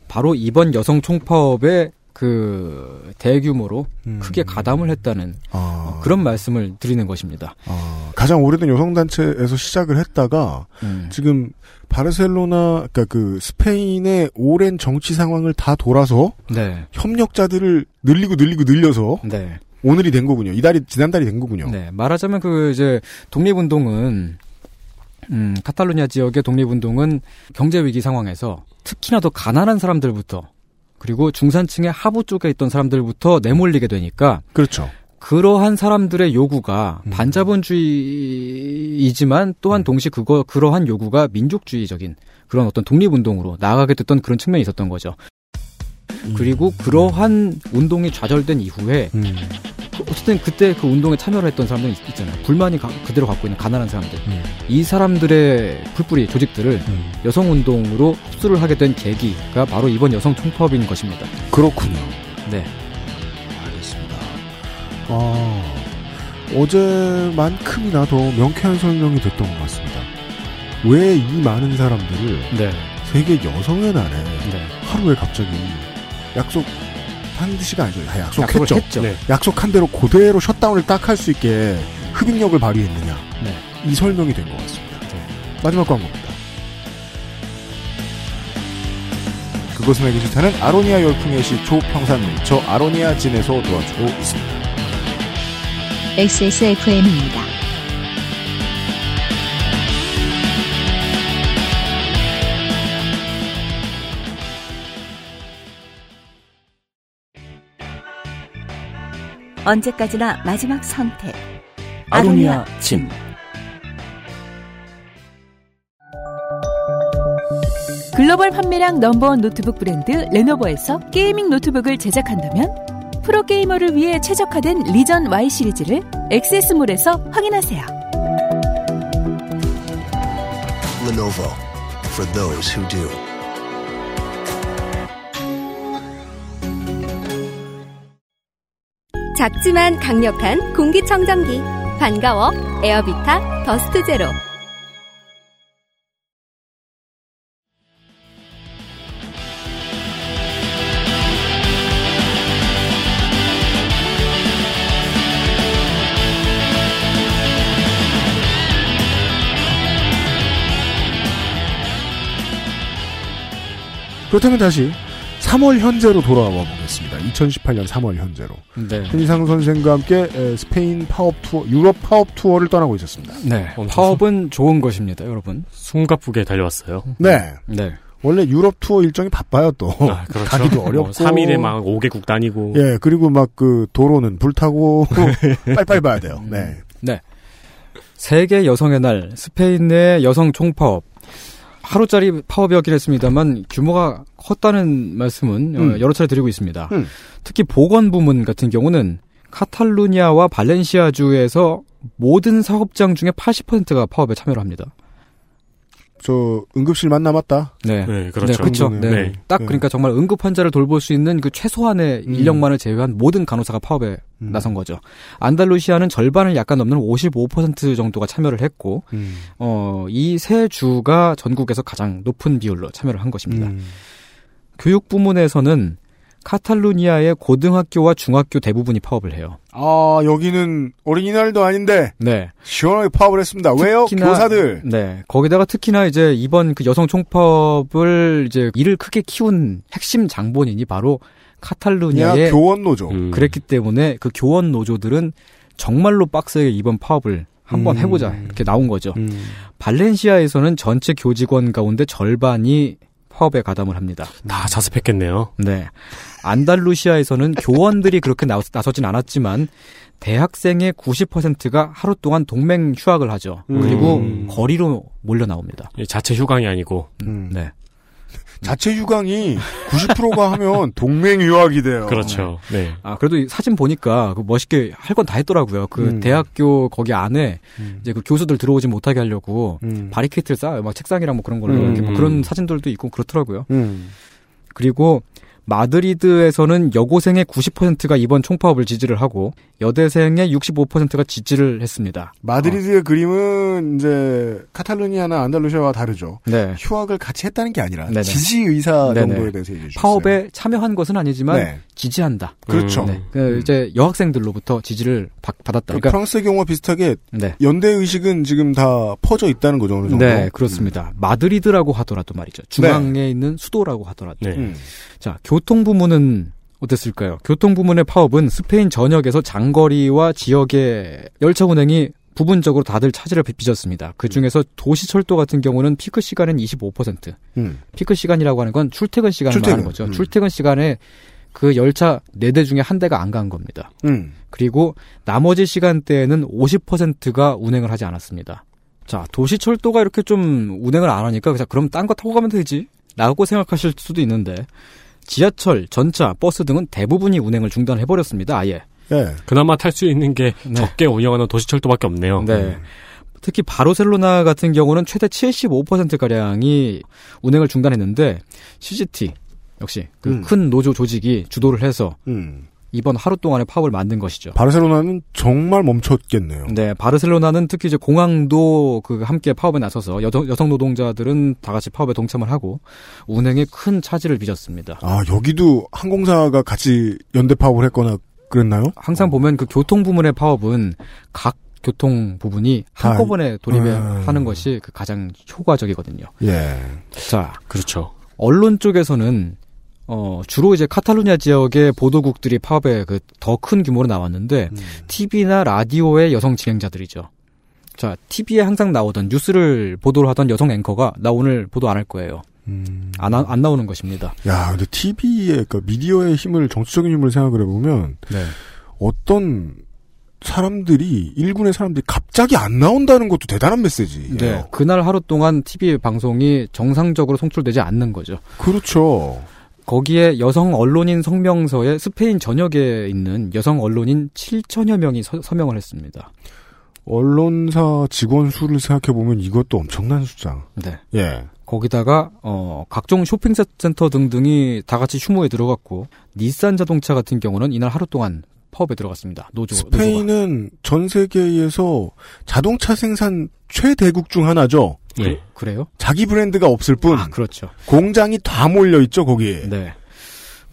바로 이번 여성 총파업의 그 대규모로 음. 크게 가담을 했다는 아. 그런 말씀을 드리는 것입니다. 아, 가장 오래된 여성 단체에서 시작을 했다가 음. 지금 바르셀로나, 그러니까 그 스페인의 오랜 정치 상황을 다 돌아서 네. 협력자들을 늘리고 늘리고 늘려서 네. 오늘이 된 거군요. 이달이 지난달이 된 거군요. 네. 말하자면 그 이제 독립운동은 음, 카탈루냐 지역의 독립운동은 경제 위기 상황에서 특히나 더 가난한 사람들부터 그리고 중산층의 하부 쪽에 있던 사람들부터 내몰리게 되니까 그렇죠. 그러한 사람들의 요구가 음. 반자본주의이지만 또한 동시 그거 그러한 요구가 민족주의적인 그런 어떤 독립운동으로 나아가게 됐던 그런 측면이 있었던 거죠. 그리고 그러한 운동이 좌절된 이후에 음. 그 어쨌든 그때 그 운동에 참여를 했던 사람들이 있- 있잖아요. 불만이 가- 그대로 갖고 있는 가난한 사람들. 음. 이 사람들의 풀뿌리 조직들을 음. 여성 운동으로 흡수를 하게 된 계기가 바로 이번 여성 총파업인 것입니다. 그렇군요. 네. 알겠습니다. 아, 어제만큼이나 더 명쾌한 설명이 됐던 것 같습니다. 왜 이 많은 사람들을 네. 세계 여성의 날에 네. 하루에 갑자기 약속 한 듯이가 아니죠. 다 약속을 약속했죠. 했죠. 네. 약속한 대로 그대로 셧다운을 딱 할 수 있게 흡입력을 발휘했느냐. 네. 이 설명이 된 것 같습니다. 마지막 광고입니다. 그것은 알기 싫다는 아로니아 열풍의 시 초 평산물 저 아로니아 진에서 도와주고 있습니다. XSFM입니다. 언제까지나 마지막 선택. 아로니아 진. 글로벌 판매량 넘버원 노트북 브랜드 레노버에서 게이밍 노트북을 제작한다면 프로게이머를 위해 최적화된 리전 Y 시리즈를 액세스몰에서 확인하세요. Lenovo for those who do. 작지만 강력한 공기청정기. 반가워 에어비타 더스트 제로. 그렇다면 다시 3월 현재로 돌아와 보겠습니다. 2018년 3월 현재로. 네. 한희상 선생과 함께 에, 스페인 파업 투어, 유럽 파업 투어를 떠나고 있었습니다. 네. 파업은 좋은 것입니다, 여러분. 숨가쁘게 달려왔어요. 네. 네. 원래 유럽 투어 일정이 바빠요, 또. 아, 그렇죠. 가기도 어렵고. 3일에 막 5개국 다니고. 예, 그리고 막 그 도로는 불타고 빨리빨리 봐야 돼요. 네. 네. 세계 여성의 날, 스페인 내 여성 총파업. 하루짜리 파업이었긴 했습니다만 규모가 컸다는 말씀은 어, 음. 여러 차례 드리고 있습니다. 음. 특히 보건 부문 같은 경우는 카탈루니아와 발렌시아 주에서 모든 사업장 중에 80%가 파업에 참여를 합니다. 저 응급실만 남았다. 네. 네, 그렇죠. 네, 그렇죠. 네. 네. 딱 네. 그러니까 정말 응급 환자를 돌볼 수 있는 그 최소한의 음. 인력만을 제외한 모든 간호사가 파업에 음. 나선 거죠. 안달루시아는 절반을 약간 넘는 55% 정도가 참여를 했고 음. 어, 이 세 주가 전국에서 가장 높은 비율로 참여를 한 것입니다. 음. 교육 부문에서는 카탈루니아의 고등학교와 중학교 대부분이 파업을 해요. 아, 여기는 어린이날도 아닌데 네. 시원하게 파업을 했습니다. 왜요? 특히나- 교사들. 네. 거기다가 특히나 이제 이번 그 여성 총파업을 이제 일을 크게 키운 핵심 장본인이 바로 야, 카탈루니아의 교원 노조. 음. 그랬기 때문에 그 교원 노조들은 정말로 빡세게 이번 파업을 한번 음. 해보자 이렇게 나온 거죠. 음. 발렌시아에서는 전체 교직원 가운데 절반이 파업에 가담을 합니다. 다 자습했겠네요. 네. 안달루시아에서는 교원들이 그렇게 나, 나서진 않았지만 대학생의 90%가 하루 동안 동맹 휴학을 하죠. 음. 그리고 음. 거리로 몰려 나옵니다. 이 자체 휴강이 아니고. 음. 네. 자체 휴강이 90%가 하면 동맹 유학이 돼요. 그렇죠. 네. 아, 그래도 이 사진 보니까 그 멋있게 할 건 다 했더라고요. 그 음. 대학교 거기 안에 음. 이제 그 교수들 들어오지 못하게 하려고 음. 바리케이트를 쌓아요. 막 책상이랑 뭐 그런 걸로 음. 이렇게 뭐 그런 사진들도 있고 그렇더라고요. 음. 그리고 마드리드에서는 여고생의 90%가 이번 총파업을 지지를 하고 여대생의 65%가 지지를 했습니다. 마드리드의 그림은 이제 카탈루니아나 안달루시아와 다르죠. 네. 휴학을 같이 했다는 게 아니라 네네. 지지 의사 네네. 정도에 대해서 얘기해 주셨어요. 파업에 참여한 것은 아니지만 네. 지지한다. 그렇죠. 네. 그 이제 여학생들로부터 지지를 받, 받았다. 그 그러니까 프랑스의 경우와 비슷하게 네. 연대 의식은 지금 다 퍼져 있다는 거죠 어느 정도. 네, 그렇습니다. 마드리드라고 하더라도 말이죠. 중앙에 있는 수도라고 하더라도. 네. 음. 자, 교통 부문은 어땠을까요? 교통 부문의 파업은 스페인 전역에서 장거리와 지역의 열차 운행이 부분적으로 다들 차질을 빚었습니다. 그 중에서 도시 철도 같은 경우는 피크 시간은 25%. 음. 피크 시간이라고 하는 건 출퇴근 시간을 출퇴근. 말하는 거죠. 음. 출퇴근 시간에 그 열차 4대 중에 한 대가 안 간 겁니다. 음. 그리고 나머지 시간대에는 50%가 운행을 하지 않았습니다. 자, 도시 철도가 이렇게 좀 운행을 안 하니까 그냥 그럼 딴 거 타고 가면 되지. 라고 생각하실 수도 있는데 지하철, 전차, 버스 등은 대부분이 운행을 중단해버렸습니다. 아예. 예. 그나마 탈 수 있는 게 네. 적게 운영하는 도시철도밖에 없네요. 네. 특히 바르셀로나 같은 경우는 최대 75%가량이 운행을 중단했는데 CGT 역시 그 음. 큰 노조 조직이 주도를 해서 음. 이번 하루 동안의 파업을 만든 것이죠. 바르셀로나는 정말 멈췄겠네요. 네, 바르셀로나는 특히 이제 공항도 그 함께 파업에 나서서 여성, 여성 노동자들은 다 같이 파업에 동참을 하고 운행에 큰 차질을 빚었습니다. 아 여기도 항공사가 같이 연대 파업을 했거나 그랬나요? 항상 보면 그 교통 부문의 파업은 각 교통 부분이 다, 한꺼번에 돌입해 음. 하는 것이 그 가장 효과적이거든요. 예. 자, 그렇죠. 언론 쪽에서는 어, 주로 이제 카탈루니아 지역의 보도국들이 파업에 그 더 큰 규모로 나왔는데 음. TV나 라디오의 여성 진행자들이죠. 자, TV에 항상 나오던 뉴스를 보도를 하던 여성 앵커가 나 오늘 보도 안 할 거예요. 음. 안, 하- 안 나오는 것입니다. 야, 근데 TV의 그러니까 미디어의 힘을 정치적인 힘을 생각을 해보면 네. 어떤 사람들이 일군의 사람들이 갑자기 안 나온다는 것도 대단한 메시지예요. 네. 그날 하루 동안 TV 방송이 정상적으로 송출되지 않는 거죠. 그렇죠. 거기에 여성 언론인 성명서에 스페인 전역에 있는 여성 언론인 7천여 명이 서, 서명을 했습니다. 언론사 직원 수를 생각해 보면 이것도 엄청난 숫자. 네. 예. 거기다가 어 각종 쇼핑 센터 등등이 다 같이 휴무에 들어갔고 닛산 자동차 같은 경우는 이날 하루 동안 파업에 들어갔습니다. 노조 노조가. 스페인은 전 세계에서 자동차 생산 최대국 중 하나죠. 네. 그래요? 자기 브랜드가 없을 뿐 아, 그렇죠. 공장이 다 몰려 있죠 거기에. 네.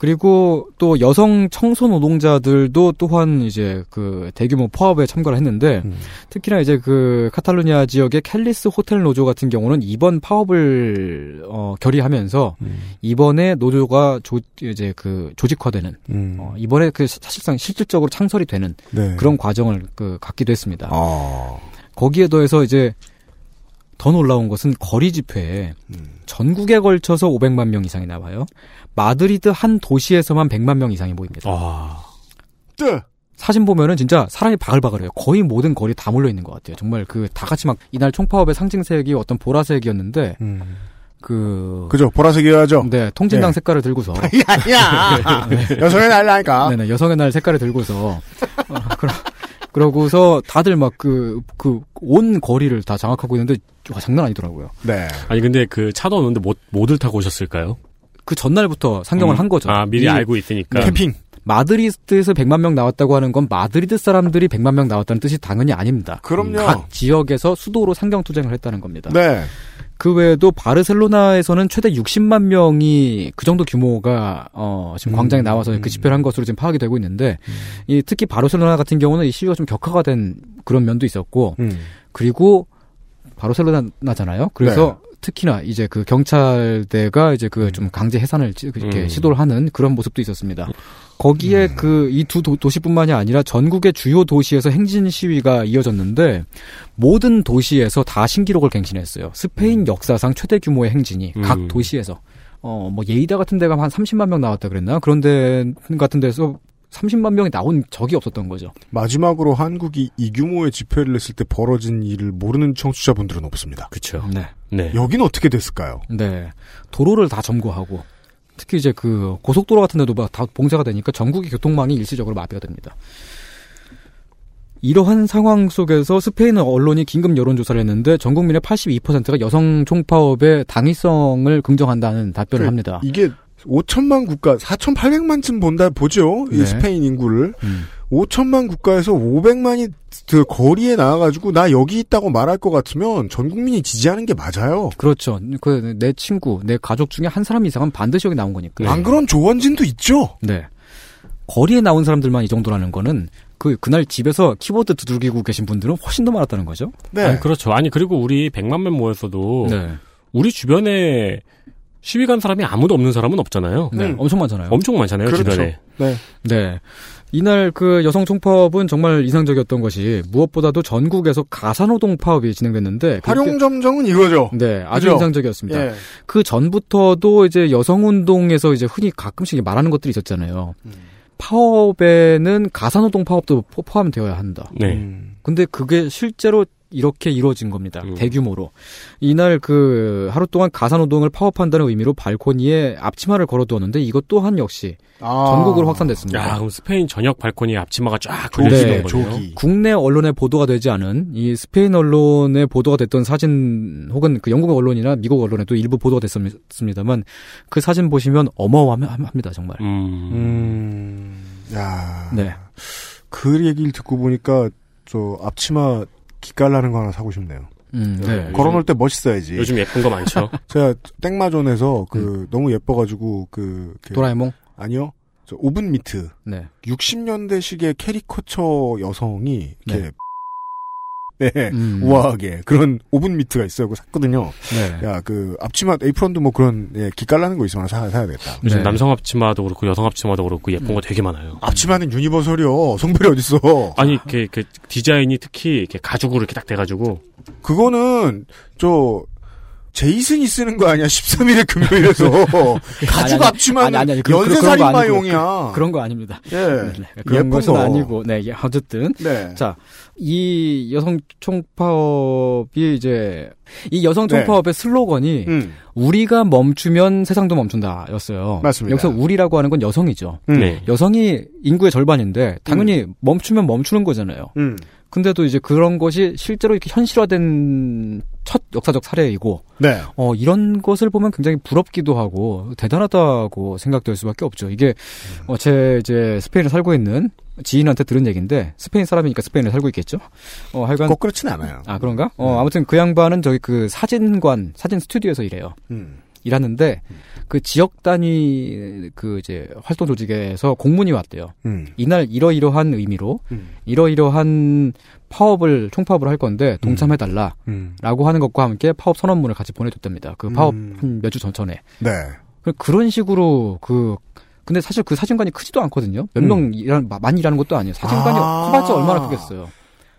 그리고 또 여성 청소 노동자들도 또한 이제 그 대규모 파업에 참가를 했는데 음. 특히나 이제 그 카탈루냐 지역의 캘리스 호텔 노조 같은 경우는 이번 파업을 어 결의하면서 음. 이번에 노조가 조 이제 그 조직화되는 음. 어 이번에 그 사실상 실질적으로 창설이 되는 네. 그런 과정을 그 갖기도 했습니다. 아. 거기에 더해서 이제 더 놀라운 것은 거리 집회에 음. 전국에 걸쳐서 500만 명 이상이 나와요. 마드리드 한 도시에서만 100만 명 이상이 모입니다. 아, 뜨. 사진 보면은 진짜 사람이 바글바글해요. 거의 모든 거리 다 몰려 있는 것 같아요. 정말 그 다 같이 막 이날 총파업의 상징색이 어떤 보라색이었는데 음. 그 그죠 보라색이어야죠. 네, 통진당 네. 색깔을 들고서 야야. 여성의 날라니까. 네네, 여성의 날 색깔을 들고서 어, 그러, 그러고서 다들 막 그 그 온 거리를 다 장악하고 있는데 와, 장난 아니더라고요. 네. 아니 근데 그 차도 없는데 뭐, 뭐들 타고 오셨을까요? 그 전날부터 상경을 음. 한 거죠. 아 미리 이 알고 있으니까. 캠핑. 마드리드에서 100만 명 나왔다고 하는 건 마드리드 사람들이 100만 명 나왔다는 뜻이 당연히 아닙니다. 그럼요. 각 지역에서 수도로 상경 투쟁을 했다는 겁니다. 네. 그 외에도 바르셀로나에서는 최대 60만 명이 그 정도 규모가 어 지금 음, 광장에 나와서 음. 그 집회를 한 것으로 지금 파악이 되고 있는데 이 특히 바르셀로나 같은 경우는 이 시위가 좀 격화가 된 그런 면도 있었고 음. 그리고 바르셀로나잖아요. 그래서 네. 특히나 이제 그 경찰대가 이제 그 좀 강제 해산을 찌- 이렇게 음. 시도를 하는 그런 모습도 있었습니다. 거기에 음. 그이 두 도시뿐만이 아니라 전국의 주요 도시에서 행진 시위가 이어졌는데 모든 도시에서 다 신기록을 갱신했어요. 스페인 역사상 최대 규모의 행진이 음. 각 도시에서 어 뭐 예이다 같은 데가 한 30만 명 나왔다 그랬나? 그런 데 같은 데서 30만 명이 나온 적이 없었던 거죠. 마지막으로 한국이 이 규모의 집회를 했을 때 벌어진 일을 모르는 청취자분들은 없습니다. 그쵸. 네. 네. 여긴 어떻게 됐을까요? 네. 도로를 다 점거하고 특히 이제 그 고속도로 같은 데도 막다 봉쇄가 되니까 전국의 교통망이 일시적으로 마비가 됩니다. 이러한 상황 속에서 스페인 언론이 긴급 여론조사를 했는데 전 국민의 82%가 여성 총파업의 당위성을 긍정한다는 답변을 그, 합니다. 이게 5천만 국가, 4,800만쯤 본다 보죠. 이 네. 스페인 인구를 음. 5천만 국가에서 500만이 그 거리에 나와가지고 나 여기 있다고 말할 것 같으면 전 국민이 지지하는 게 맞아요. 그렇죠. 그 내 친구, 내 가족 중에 한 사람 이상은 반드시 여기 나온 거니까. 안 그런 조원진도 있죠. 네. 거리에 나온 사람들만 이 정도라는 거는 그 그날 집에서 키보드 두들기고 계신 분들은 훨씬 더 많았다는 거죠. 네. 아니, 그렇죠. 아니 그리고 우리 100만 명 모였어도 네. 우리 주변에 시위 간 사람이 아무도 없는 사람은 없잖아요. 네. 음. 엄청 많잖아요. 엄청 많잖아요 그렇죠. 주변에. 네. 네. 이날 그 여성 총파업은 정말 이상적이었던 것이 무엇보다도 전국에서 가사노동 파업이 진행됐는데 활용점정은 이거죠. 네, 아주 그죠? 인상적이었습니다. 예. 그 전부터도 이제 여성 운동에서 이제 흔히 가끔씩 말하는 것들이 있었잖아요. 음. 파업에는 가사노동 파업도 포- 포함되어야 한다. 네. 음. 근데 그게 실제로 이렇게 이루어진 겁니다. 음. 대규모로. 이날 그 하루 동안 가사노동을 파업한다는 의미로 발코니에 앞치마를 걸어두었는데 이것 또한 역시 아. 전국으로 확산됐습니다. 야 그럼 스페인 전역 발코니에 앞치마가 쫙 걸려있던 네. 조기. 국내 언론에 보도가 되지 않은 이 스페인 언론에 보도가 됐던 사진 혹은 그 영국 언론이나 미국 언론에도 일부 보도가 됐습니다만 그 사진 보시면 어마어마합니다 정말. 음. 음. 야. 네. 그 얘기를 듣고 보니까 저 앞치마 기깔나는 거 하나 사고 싶네요. 음, 네. 걸어놓을 때 멋있어야지. 요즘 예쁜 거 많죠. 제가 땡마존에서 그 너무 예뻐가지고 그, 그 도라에몽. 아니요. 저 오븐 미트. 네. 60년대식의 캐리커처 여성이 이렇게 네. 음. 우아하게 그런 오븐 미트가 있어요. 그거 샀거든요. 네. 야, 그 앞치마 에이프런도 뭐 그런 예, 기깔나는 거 있으면 사, 사야 되겠다. 요즘 네. 남성 앞치마도 그렇고 여성 앞치마도 그렇고 예쁜 거 되게 많아요. 앞치마는 universal이요. 성별이 어딨어. 아니 이렇게, 이렇게 디자인이 특히 이렇게 가죽으로 이렇게 딱 돼가지고 그거는 저 제이슨이 쓰는 거 아니야? 13일의 금요일에서 가죽 앞치마는 아니, 아니, 아니, 그런 거 연쇄살인마용이야. 그, 런 거 아닙니다. 예. 네, 그런 예쁜 것은 거. 아니고, 네, 예, 어쨌든. 네. 자, 이 여성 총파업이 이제, 이 여성 네. 총파업의 슬로건이, 음. 우리가 멈추면 세상도 멈춘다 였어요. 맞습니다. 여기서 우리라고 하는 건 여성이죠. 음. 네. 여성이 인구의 절반인데, 당연히 멈추면 멈추는 거잖아요. 음. 근데도 이제 그런 것이 실제로 이렇게 현실화된 첫 역사적 사례이고, 네. 어, 이런 것을 보면 굉장히 부럽기도 하고 대단하다고 생각될 수밖에 없죠. 이게 어, 제 이제 스페인에 살고 있는 지인한테 들은 얘기인데 스페인 사람이니까 스페인에 살고 있겠죠. 어, 하여간 꼭 그렇진 않아요. 아 그런가? 어, 아무튼 그 양반은 저기 그 사진관 사진 스튜디오에서 일해요. 음. 일하는데 그 지역 단위 그 이제 활동 조직에서 공문이 왔대요. 음. 이날 이러이러한 의미로 음. 이러이러한 파업을 총파업을 할 건데 동참해 달라. 음. 라고 하는 것과 함께 파업 선언문을 같이 보내줬답니다. 그 파업 음. 한몇 주 전 전에. 네. 그런 식으로 그 근데 사실 그 사진관이 크지도 않거든요. 몇 음. 명 일하는 많이 일하는 것도 아니에요. 사진관이 아. 커봤자 얼마나 크겠어요.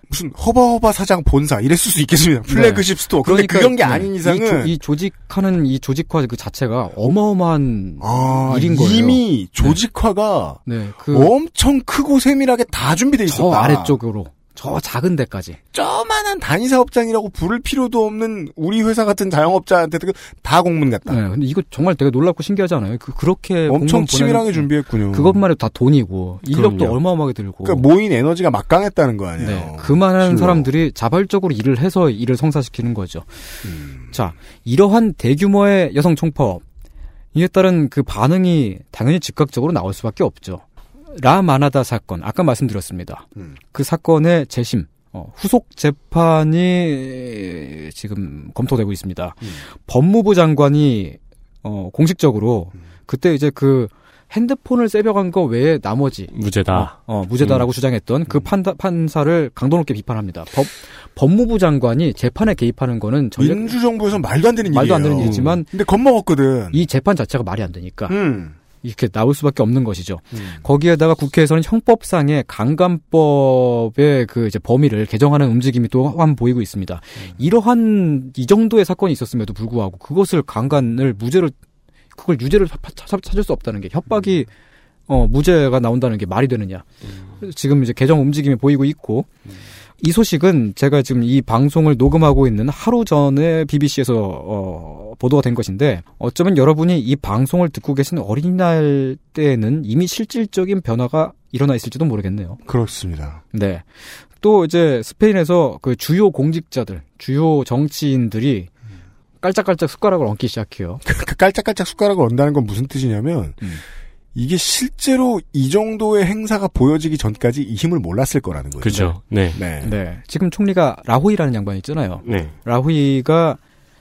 무슨 허바허바 사장 본사 이랬을 수 있겠습니다. 플래그십 스토어. 근데 그런 게 네, 아닌 이, 이상은 조, 이 조 직하는 이 조직화 그 자체가 어마어마한 아, 일인 거예요. 이미 조직화가 네, 그 엄청 크고 세밀하게 다 준비돼 있었다. 저 아래쪽으로 저 작은 데까지. 저만한 단위 사업장이라고 부를 필요도 없는 우리 회사 같은 자영업자한테도 다 공문 같다. 네, 근데 이거 정말 되게 놀랍고 신기하지 않아요? 그 그렇게 엄청 치밀하게 준비했군요. 그것만 해도 다 돈이고 인력도 그럼요. 얼마어마하게 들고. 그러니까 모인 에너지가 막강했다는 거 아니에요. 네, 그만한 실로. 사람들이 자발적으로 일을 해서 일을 성사시키는 거죠. 음. 자, 이러한 대규모의 여성 총파업 이에 따른 그 반응이 당연히 즉각적으로 나올 수밖에 없죠. 라마나다 사건 아까 말씀드렸습니다. 음. 그 사건의 재심 어, 후속 재판이 지금 검토되고 있습니다. 음. 법무부 장관이 어, 공식적으로 음. 그때 이제 그 핸드폰을 세벽한 거 외에 나머지 무죄다. 어, 어, 무죄다라고 주장했던 그 판다, 판사를 강도 높게 비판합니다. 법, 법무부 장관이 재판에 개입하는 거는 전략, 민주정부에선 말도 안 되는 말도 안 일이에요. 되는 일이지만 근데 겁먹었거든. 이 재판 자체가 말이 안 되니까 음. 이렇게 나올 수밖에 없는 것이죠. 음. 거기에다가 국회에서는 형법상의 강간법의 그 이제 범위를 개정하는 움직임이 또한 보이고 있습니다. 음. 이러한 이 정도의 사건이 있었음에도 불구하고 그것을 강간을 무죄로 그걸 유죄를 찾을 수 없다는 게 협박이 어 무죄가 나온다는 게 말이 되느냐. 지금 이제 개정 움직임이 보이고 있고 이 소식은 제가 지금 이 방송을 녹음하고 있는 하루 전에 BBC에서 어, 보도가 된 것인데 어쩌면 여러분이 이 방송을 듣고 계신 어린이날 때에는 이미 실질적인 변화가 일어나 있을지도 모르겠네요. 그렇습니다. 네. 또 이제 스페인에서 그 주요 공직자들, 주요 정치인들이 깔짝깔짝 숟가락을 얹기 시작해요. 그 깔짝깔짝 숟가락을 얹다는 건 무슨 뜻이냐면 음. 이게 실제로 이 정도의 행사가 보여지기 전까지 이 힘을 몰랐을 거라는 거죠. 그죠. 네. 네. 네. 지금 총리가 라후이라는 양반이 있잖아요. 네. 라후이가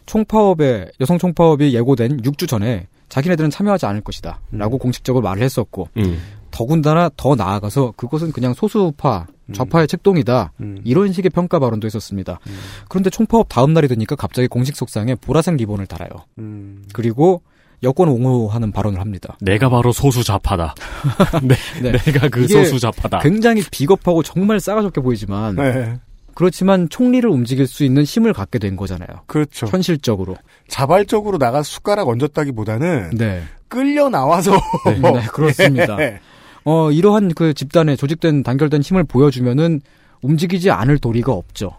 총파업에 여성 총파업이 예고된 6주 전에 자기네들은 참여하지 않을 것이다. 라고 공식적으로 말을 했었고 음. 더군다나 더 나아가서 그것은 그냥 소수파 좌파의 책동이다. 음. 이런 식의 평가 발언도 했었습니다. 그런데 총파업 다음 날이 되니까 갑자기 공식 속상에 보라색 리본을 달아요. 음. 그리고 여권 옹호하는 발언을 합니다. 내가 바로 소수 좌파다. 네, 네. 내가 그 이게 소수 좌파다. 굉장히 비겁하고 정말 싸가지 없게 보이지만 네. 그렇지만 총리를 움직일 수 있는 힘을 갖게 된 거잖아요. 그렇죠. 현실적으로. 자발적으로 나가 숟가락 얹었다기보다는 네. 끌려 나와서 네, 네, 그렇습니다. 예. 어, 이러한 그 집단의 조직된 단결된 힘을 보여주면은 움직이지 않을 도리가 없죠.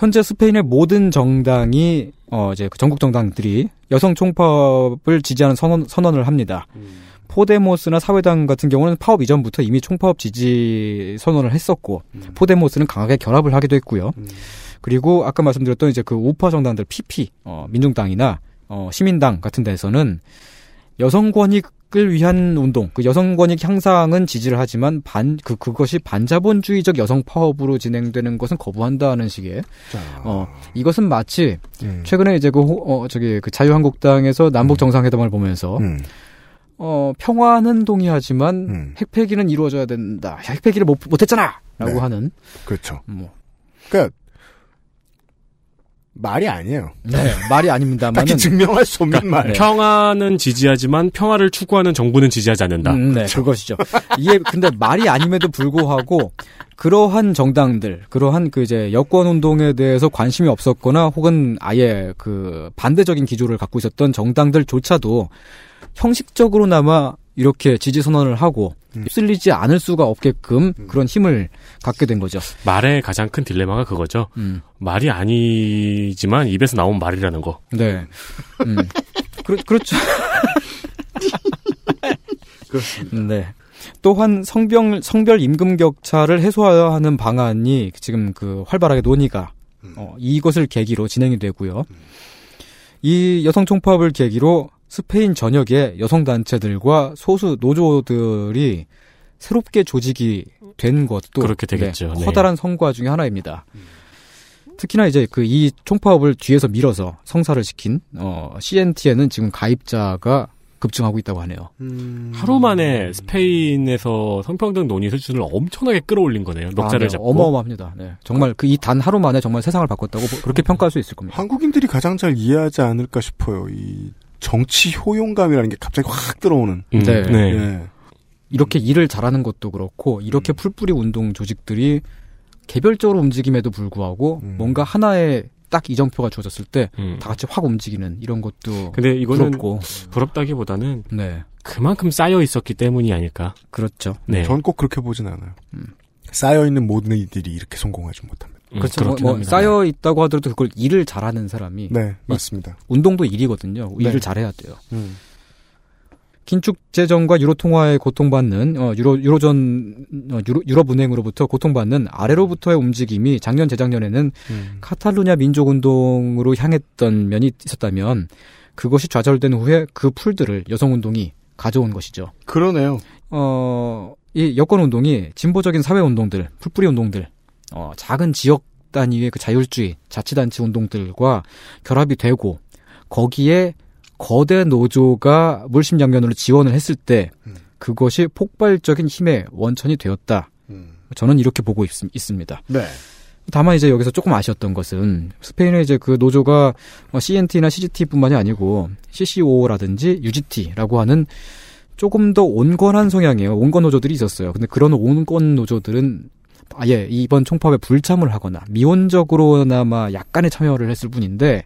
현재 스페인의 모든 정당이 어 이제 그 전국 정당들이 여성 총파업을 지지하는 선언, 선언을 합니다. 포데모스나 사회당 같은 경우는 파업 이전부터 이미 총파업 지지 선언을 했었고 포데모스는 강하게 결합을 하기도 했고요. 그리고 아까 말씀드렸던 이제 그 우파 정당들 PP 어 민중당이나 어 시민당 같은 데서는 여성 권익 을 위한 운동, 그 여성 권익 향상은 지지를 하지만 반 그 그것이 반자본주의적 여성 파업으로 진행되는 것은 거부한다는 식의 자, 어 이것은 마치 음. 최근에 이제 그 호- 어, 저기 그 자유한국당에서 남북 정상회담을 보면서 음. 어 평화는 동의하지만 음. 핵폐기는 이루어져야 된다. 핵폐기를 못 못했잖아라고 네. 하는 그렇죠. 뭐 그러니까 말이 아니에요. 네, 말이 아닙니다만 딱히 증명할 수 없는 그러니까 말. 평화는 지지하지만 평화를 추구하는 정부는 지지하지 않는다. 음, 네, 그것이죠. 이게 근데 말이 아님에도 불구하고 그러한 정당들, 그러한 그 이제 여권 운동에 대해서 관심이 없었거나 혹은 아예 그 반대적인 기조를 갖고 있었던 정당들조차도 형식적으로나마 이렇게 지지 선언을 하고 휩쓸리지 않을 수가 없게끔 그런 힘을 갖게 된 거죠. 말의 가장 큰 딜레마가 그거죠. 음. 말이 아니지만 입에서 나온 말이라는 거. 네. 음. 그렇, 그렇죠. 네. 또한 성병, 성별 임금 격차를 해소하는 방안이 지금 그 활발하게 논의가 어, 이것을 계기로 진행이 되고요. 이 여성 총파업을 계기로 스페인 전역의 여성 단체들과 소수 노조들이 새롭게 조직이 된 것도 그렇게 되겠죠. 네, 네. 커다란 성과 중의 하나입니다. 특히나 이제 그 이 총파업을 뒤에서 밀어서 성사를 시킨 어 CNT에는 지금 가입자가 급증하고 있다고 하네요. 하루 만에 스페인에서 성평등 논의 수준을 엄청나게 끌어올린 거네요. 넉자를 아, 네, 잡고. 어마어마합니다. 네. 정말 그 이 단 하루 만에 정말 세상을 바꿨다고 그렇게 평가할 수 있을 겁니다. 한국인들이 가장 잘 이해하지 않을까 싶어요. 이 정치 효용감이라는 게 갑자기 확 들어오는. 음, 네. 네. 예. 이렇게 일을 잘하는 것도 그렇고 이렇게 풀뿌리 운동 조직들이 개별적으로 움직임에도 불구하고 음. 뭔가 하나의 딱 이정표가 주어졌을 때다 음. 같이 확 움직이는 이런 것도 근데 이거는 부럽고 부럽다기보다는 네 그만큼 쌓여 있었기 때문이 아닐까. 그렇죠. 네. 전 꼭 그렇게 보진 않아요. 음. 쌓여 있는 모든 이들이 이렇게 성공하지 못합니다. 음, 그렇죠. 뭐, 뭐. 쌓여 있다고 하더라도 그걸 일을 잘하는 사람이 네, 맞습니다. 운동도 일이거든요. 네. 일을 잘해야 돼요. 음. 긴축 재정과 유로 통화에 고통받는 어, 유로 유로전 어, 유로, 유럽 은행으로부터 고통받는 아래로부터의 움직임이 작년 재작년에는 음. 카탈루냐 민족 운동으로 향했던 면이 있었다면 그것이 좌절된 후에 그 풀들을 여성 운동이 가져온 것이죠. 그러네요. 어, 이 여권 운동이 진보적인 사회 운동들, 풀뿌리 운동들, 어, 작은 지역 단위의 그 자율주의, 자치단체 운동들과 결합이 되고 거기에 거대 노조가 물심양면으로 지원을 했을 때 음. 그것이 폭발적인 힘의 원천이 되었다. 음. 저는 이렇게 보고 있, 있습니다. 네. 다만 이제 여기서 조금 아쉬웠던 것은 스페인의 이제 그 노조가 CNT나 CGT뿐만이 아니고 CCO라든지 UGT라고 하는 조금 더 온건한 성향의 온건 노조들이 있었어요. 근데 그런 온건 노조들은 아예 이번 총파업에 불참을 하거나 미온적으로나마 약간의 참여를 했을 뿐인데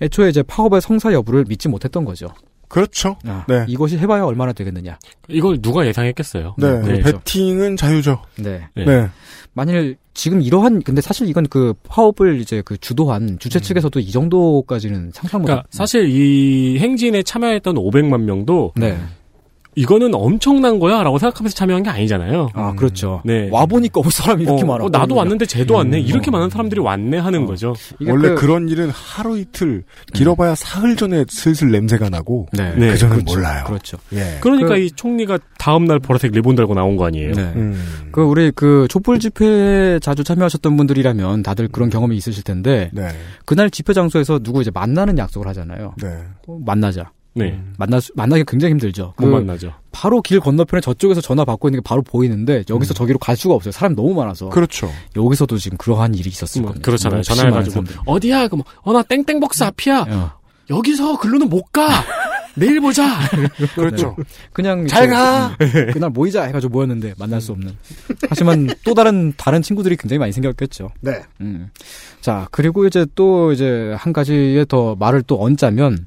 애초에 이제 파업의 성사 여부를 믿지 못했던 거죠. 그렇죠. 아, 네. 이것이 해봐야 얼마나 되겠느냐. 이걸 누가 예상했겠어요. 네. 네, 그렇죠. 배팅은 자유죠. 네. 네. 네. 만일 지금 이러한 근데 사실 이건 그 파업을 이제 그 주도한 주최 측에서도 이 정도까지는 상상 못. 그러니까 사실 이 행진에 참여했던 500만 명도 네. 이거는 엄청난 거야라고 생각하면서 참여한 게 아니잖아요. 아 그렇죠. 네. 와 보니까 어, 사람이 이렇게 어, 많아. 어, 나도 왔는데 쟤도 왔네. 음. 이렇게 많은 사람들이 왔네 하는 거죠. 이게 원래 그- 그... 런 일은 하루 이틀 길어봐야 사흘 전에 슬슬 냄새가 나고 네. 네. 그 전엔 그렇죠. 몰라요. 그렇죠. 예. 그러니까 그- 이 총리가 다음 날 보라색 리본 달고 나온 거 아니에요. 네. 음. 그 우리 그 촛불 집회에 자주 참여하셨던 분들이라면 다들 그런 경험이 있으실 텐데 네. 그날 집회 장소에서 누구 이제 만나는 약속을 하잖아요. 네. 어, 만나자. 네. 만나 만나기 굉장히 힘들죠. 못그 만나죠. 바로 길 건너편에 저쪽에서 전화 받고 있는 게 바로 보이는데 여기서 저기로 갈 수가 없어요. 사람이 너무 많아서. 그렇죠. 여기서도 지금 그러한 일이 있었을 뭐, 겁니다. 그렇잖아요. 전화해 가지고 심한 사람들. 어디야? 그럼 어나 땡땡벅스 앞이야. 어. 여기서 글로는 못 가. 내일 보자. 그렇죠. 그냥 잘 가! 음, 그날 모이자 해가지고 모였는데 만날 수 없는. 하지만 또 다른 다른 친구들이 굉장히 많이 생겼겠죠. 네. 음. 자 그리고 이제 또 이제 한 가지의 더 말을 또 얹자면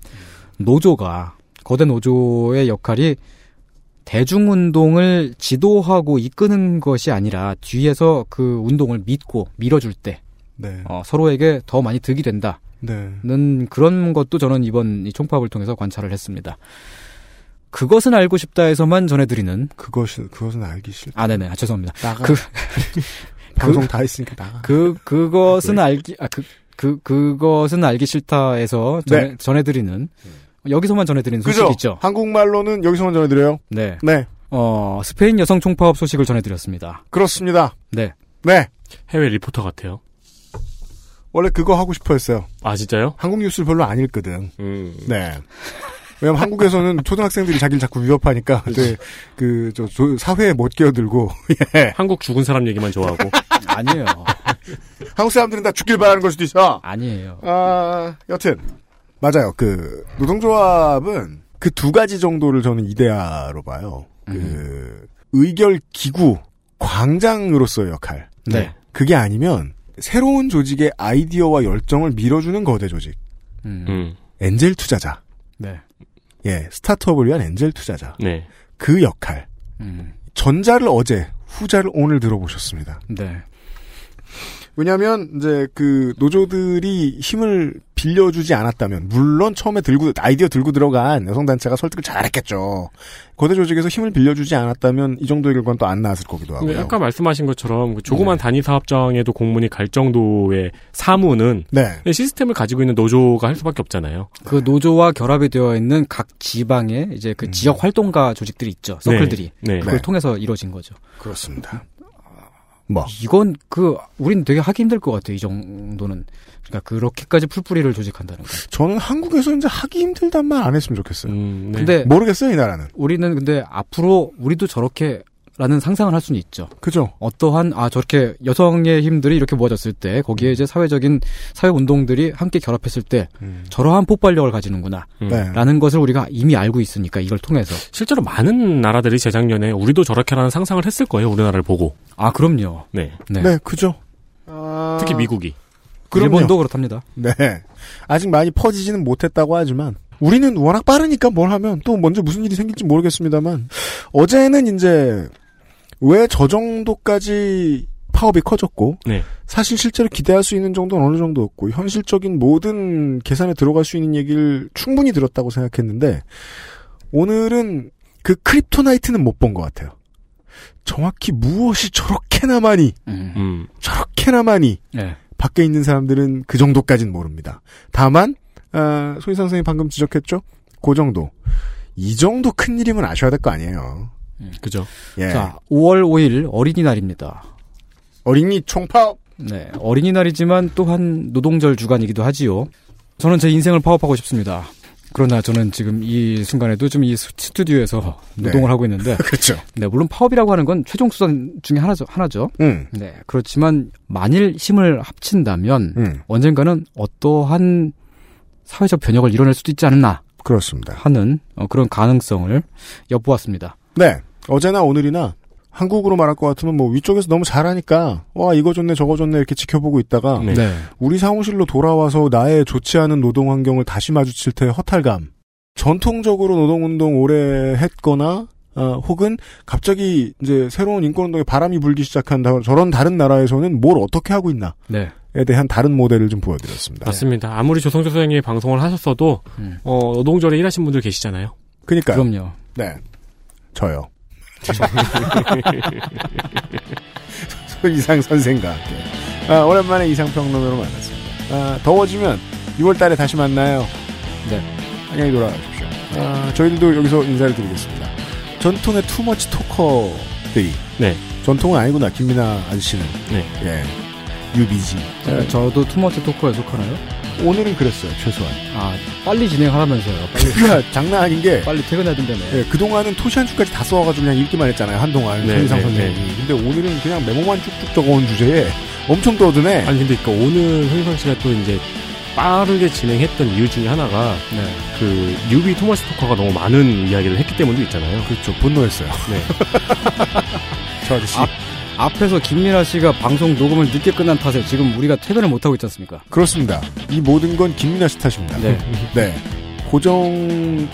노조가 거대 노조의 역할이 대중운동을 지도하고 이끄는 것이 아니라 뒤에서 그 운동을 믿고 밀어줄 때 네. 어, 서로에게 더 많이 득이 된다. 네. 는 그런 것도 저는 이번 이 총파업을 통해서 관찰을 했습니다. 그것은 알고 싶다에서만 전해드리는 그것이, 그것은 알기 싫다. 아 네네 아, 죄송합니다. 나가. 그- 방송 다 했으니까 나가. 그 그것은 알기 아 그 그 그것은 알기 싫다에서 전해, 전해드리는 여기서만 전해드리는 소식이 그죠? 있죠. 한국말로는 여기서만 전해드려요. 네. 네. 어 스페인 여성 총파업 소식을 전해드렸습니다. 그렇습니다. 네. 네. 해외 리포터 같아요. 원래 그거 하고 싶어 했어요. 아 진짜요? 한국 뉴스를 별로 안 읽거든. 음. 네. 왜냐면 한국에서는 초등학생들이 자기를 자꾸 위협하니까, 네, 그, 저, 조- 사회에 못 끼어들고, 예. 한국 죽은 사람 얘기만 좋아하고. 아니에요. 한국 사람들은 다 죽길 바라는 걸 수도 있어. 아니에요. 아, 여튼 맞아요. 그 노동조합은 그 두 가지 정도를 저는 이데아로 봐요. 그 의결 기구 광장으로서의 역할. 네. 그게 아니면 새로운 조직의 아이디어와 열정을 밀어주는 거대 조직. 음. 음. 엔젤 투자자. 네. 예, 스타트업을 위한 엔젤 투자자. 네. 그 역할. 음. 전자를 어제, 후자를 오늘 들어보셨습니다. 네. 왜냐하면 이제 그 노조들이 힘을 빌려주지 않았다면 물론 처음에 들고 아이디어 들고 들어간 여성 단체가 설득을 잘했겠죠. 거대 조직에서 힘을 빌려주지 않았다면 이 정도의 결과는 또 안 나왔을 거기도 하고요. 근데 아까 말씀하신 것처럼 그 조그만 네. 단위 사업장에도 공문이 갈 정도의 사무는 네. 시스템을 가지고 있는 노조가 할 수밖에 없잖아요. 그 노조와 결합이 되어 있는 각 지방의 이제 그 지역 활동가 조직들이 있죠. 서클들이. 네. 그걸 네. 통해서 이루어진 거죠. 그렇습니다. 뭐 이건 그 우린 되게 하기 힘들 것 같아요. 이 정도는. 그러니까 그렇게까지 풀뿌리를 조직한다는 거. 저는 한국에서 이제 하기 힘들단 말 안 했으면 좋겠어요. 음, 네. 근데 모르겠어요 이 나라는. 우리는 근데 앞으로 우리도 저렇게 라는 상상을 할 수는 있죠. 그죠? 어떠한 아 저렇게 여성의 힘들이 이렇게 모아졌을 때 거기에 이제 사회적인 사회 운동들이 함께 결합했을 때 저러한 폭발력을 가지는구나. 음. 네. 라는 것을 우리가 이미 알고 있으니까 이걸 통해서 실제로 많은 나라들이 재작년에 우리도 저렇게라는 상상을 했을 거예요. 우리나라를 보고. 아 그럼요. 네. 네. 네, 그죠. 아, 특히 미국이. 그럼요. 일본도 그렇답니다. 네. 아직 많이 퍼지지는 못했다고 하지만 우리는 워낙 빠르니까 뭘 하면 또 먼저 무슨 일이 생길지 모르겠습니다만 어제는 이제 왜 저 정도까지 파업이 커졌고 네. 사실 실제로 기대할 수 있는 정도는 어느 정도였고 현실적인 모든 계산에 들어갈 수 있는 얘기를 충분히 들었다고 생각했는데 오늘은 그 kryptonite는 못 본 것 같아요. 정확히 무엇이 저렇게나 많이 음. 음. 저렇게나 많이 네. 밖에 있는 사람들은 그 정도까지는 모릅니다. 다만 아, 소희상 선생님 방금 지적했죠? 그 정도. 이 정도 큰 일이면 아셔야 될 거 아니에요. 그죠. 예. 자, 5월 5일 어린이날입니다. 어린이 총파업. 네, 어린이날이지만 또한 노동절 주간이기도 하지요. 저는 제 인생을 파업하고 싶습니다. 그러나 저는 지금 이 순간에도 좀 이 스튜디오에서 노동을 네. 하고 있는데, 그렇죠. 네, 물론 파업이라고 하는 건 최종 수단 중에 하나죠. 하나죠. 음. 네, 그렇지만 만일 힘을 합친다면 음. 언젠가는 어떠한 사회적 변혁을 이뤄낼 수도 있지 않나 그렇습니다. 하는 어, 그런 가능성을 엿보았습니다. 네. 어제나 오늘이나 한국으로 말할 것 같으면 뭐 위쪽에서 너무 잘하니까 와 이거 좋네 저거 좋네 이렇게 지켜보고 있다가 네. 네. 우리 사무실로 돌아와서 나의 좋지 않은 노동 환경을 다시 마주칠 때 허탈감. 전통적으로 노동운동 오래 했거나 어, 혹은 갑자기 이제 새로운 인권운동에 바람이 불기 시작한 다 저런 다른 나라에서는 뭘 어떻게 하고 있나에 네. 대한 다른 모델을 좀 보여드렸습니다. 맞습니다. 아무리 조성조 선생님이 방송을 하셨어도 음. 어, 노동절에 일하신 분들 계시잖아요. 그니까요. 그럼요. 네. 저요. 이상 선생과 함께. 아, 오랜만에 이상평론으로 만났습니다. 아, 더워지면 6월 달에 다시 만나요. 네. 안녕히 돌아가십시오. 아, 저희들도 여기서 인사를 드리겠습니다. 전통의 투머치 토커들이. 네. 전통은 아니구나, 김민아 아저씨는. 네. 예. 유비지. 네, 저도 투머치 토크에 속하나요? 오늘은 그랬어요, 최소한. 아, 빨리 진행하라면서요. 빨리, 그러니까 장난 아닌 게. 빨리 된다며. 예, 그동안은 토시 한 줄까지 다 써와가지고 그냥 읽기만 했잖아요, 한동안. 네, 손희상 네, 선생님이. 근데 오늘은 그냥 메모만 쭉쭉 적어온 주제에 엄청 떠드네. 아니 근데 그러니까 오늘 손희상 씨가 또 이제 빠르게 진행했던 이유 중에 하나가 네. 그 뉴비 토마스 토커가 너무 많은 이야기를 했기 때문도 있잖아요. 그렇죠. 분노했어요. 네. 저 아저씨. 앞- 앞에서 김민아 씨가 방송 녹음을 늦게 끝난 탓에 지금 우리가 퇴근을 못하고 있지 않습니까? 그렇습니다. 이 모든 건 김민아 씨 탓입니다. 네. 네. 고정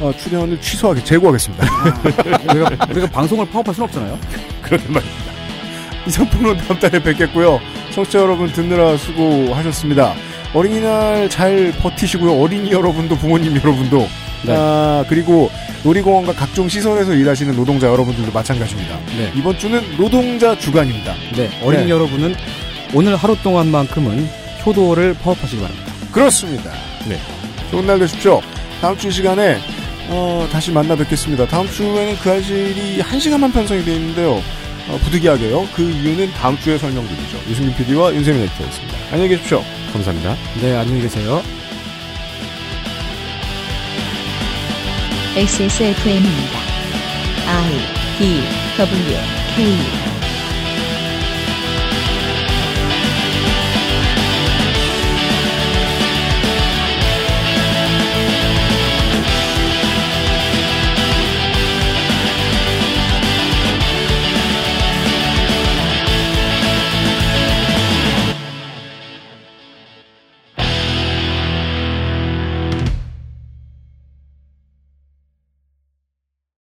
어, 출연을 취소하게 제고하겠습니다. 우리가, 우리가 방송을 파업할 수는 없잖아요. 그런 말입니다. 이상품은 다음 달에 뵙겠고요. 청취자 여러분 듣느라 수고하셨습니다. 어린이날 잘 버티시고요. 어린이 여러분도 부모님 여러분도 네. 아, 그리고 놀이공원과 각종 시설에서 일하시는 노동자 여러분들도 마찬가지입니다. 네. 이번 주는 노동자 주간입니다. 네. 어린이 네. 여러분은 오늘 하루 동안만큼은 효도를 파업하시기 바랍니다. 그렇습니다. 네. 좋은 날 되십시오. 다음 주이 시간에 어, 다시 만나 뵙겠습니다. 다음 주에는 그 알실이 한 시간만 편성이 되어 있는데요. 어, 부득이하게요. 그 이유는 다음 주에 설명드리죠. 유승균 PD와 윤세민 에디터였습니다. 안녕히 계십시오. 감사합니다. 네, 안녕히 계세요. XSFM입니다. I D W K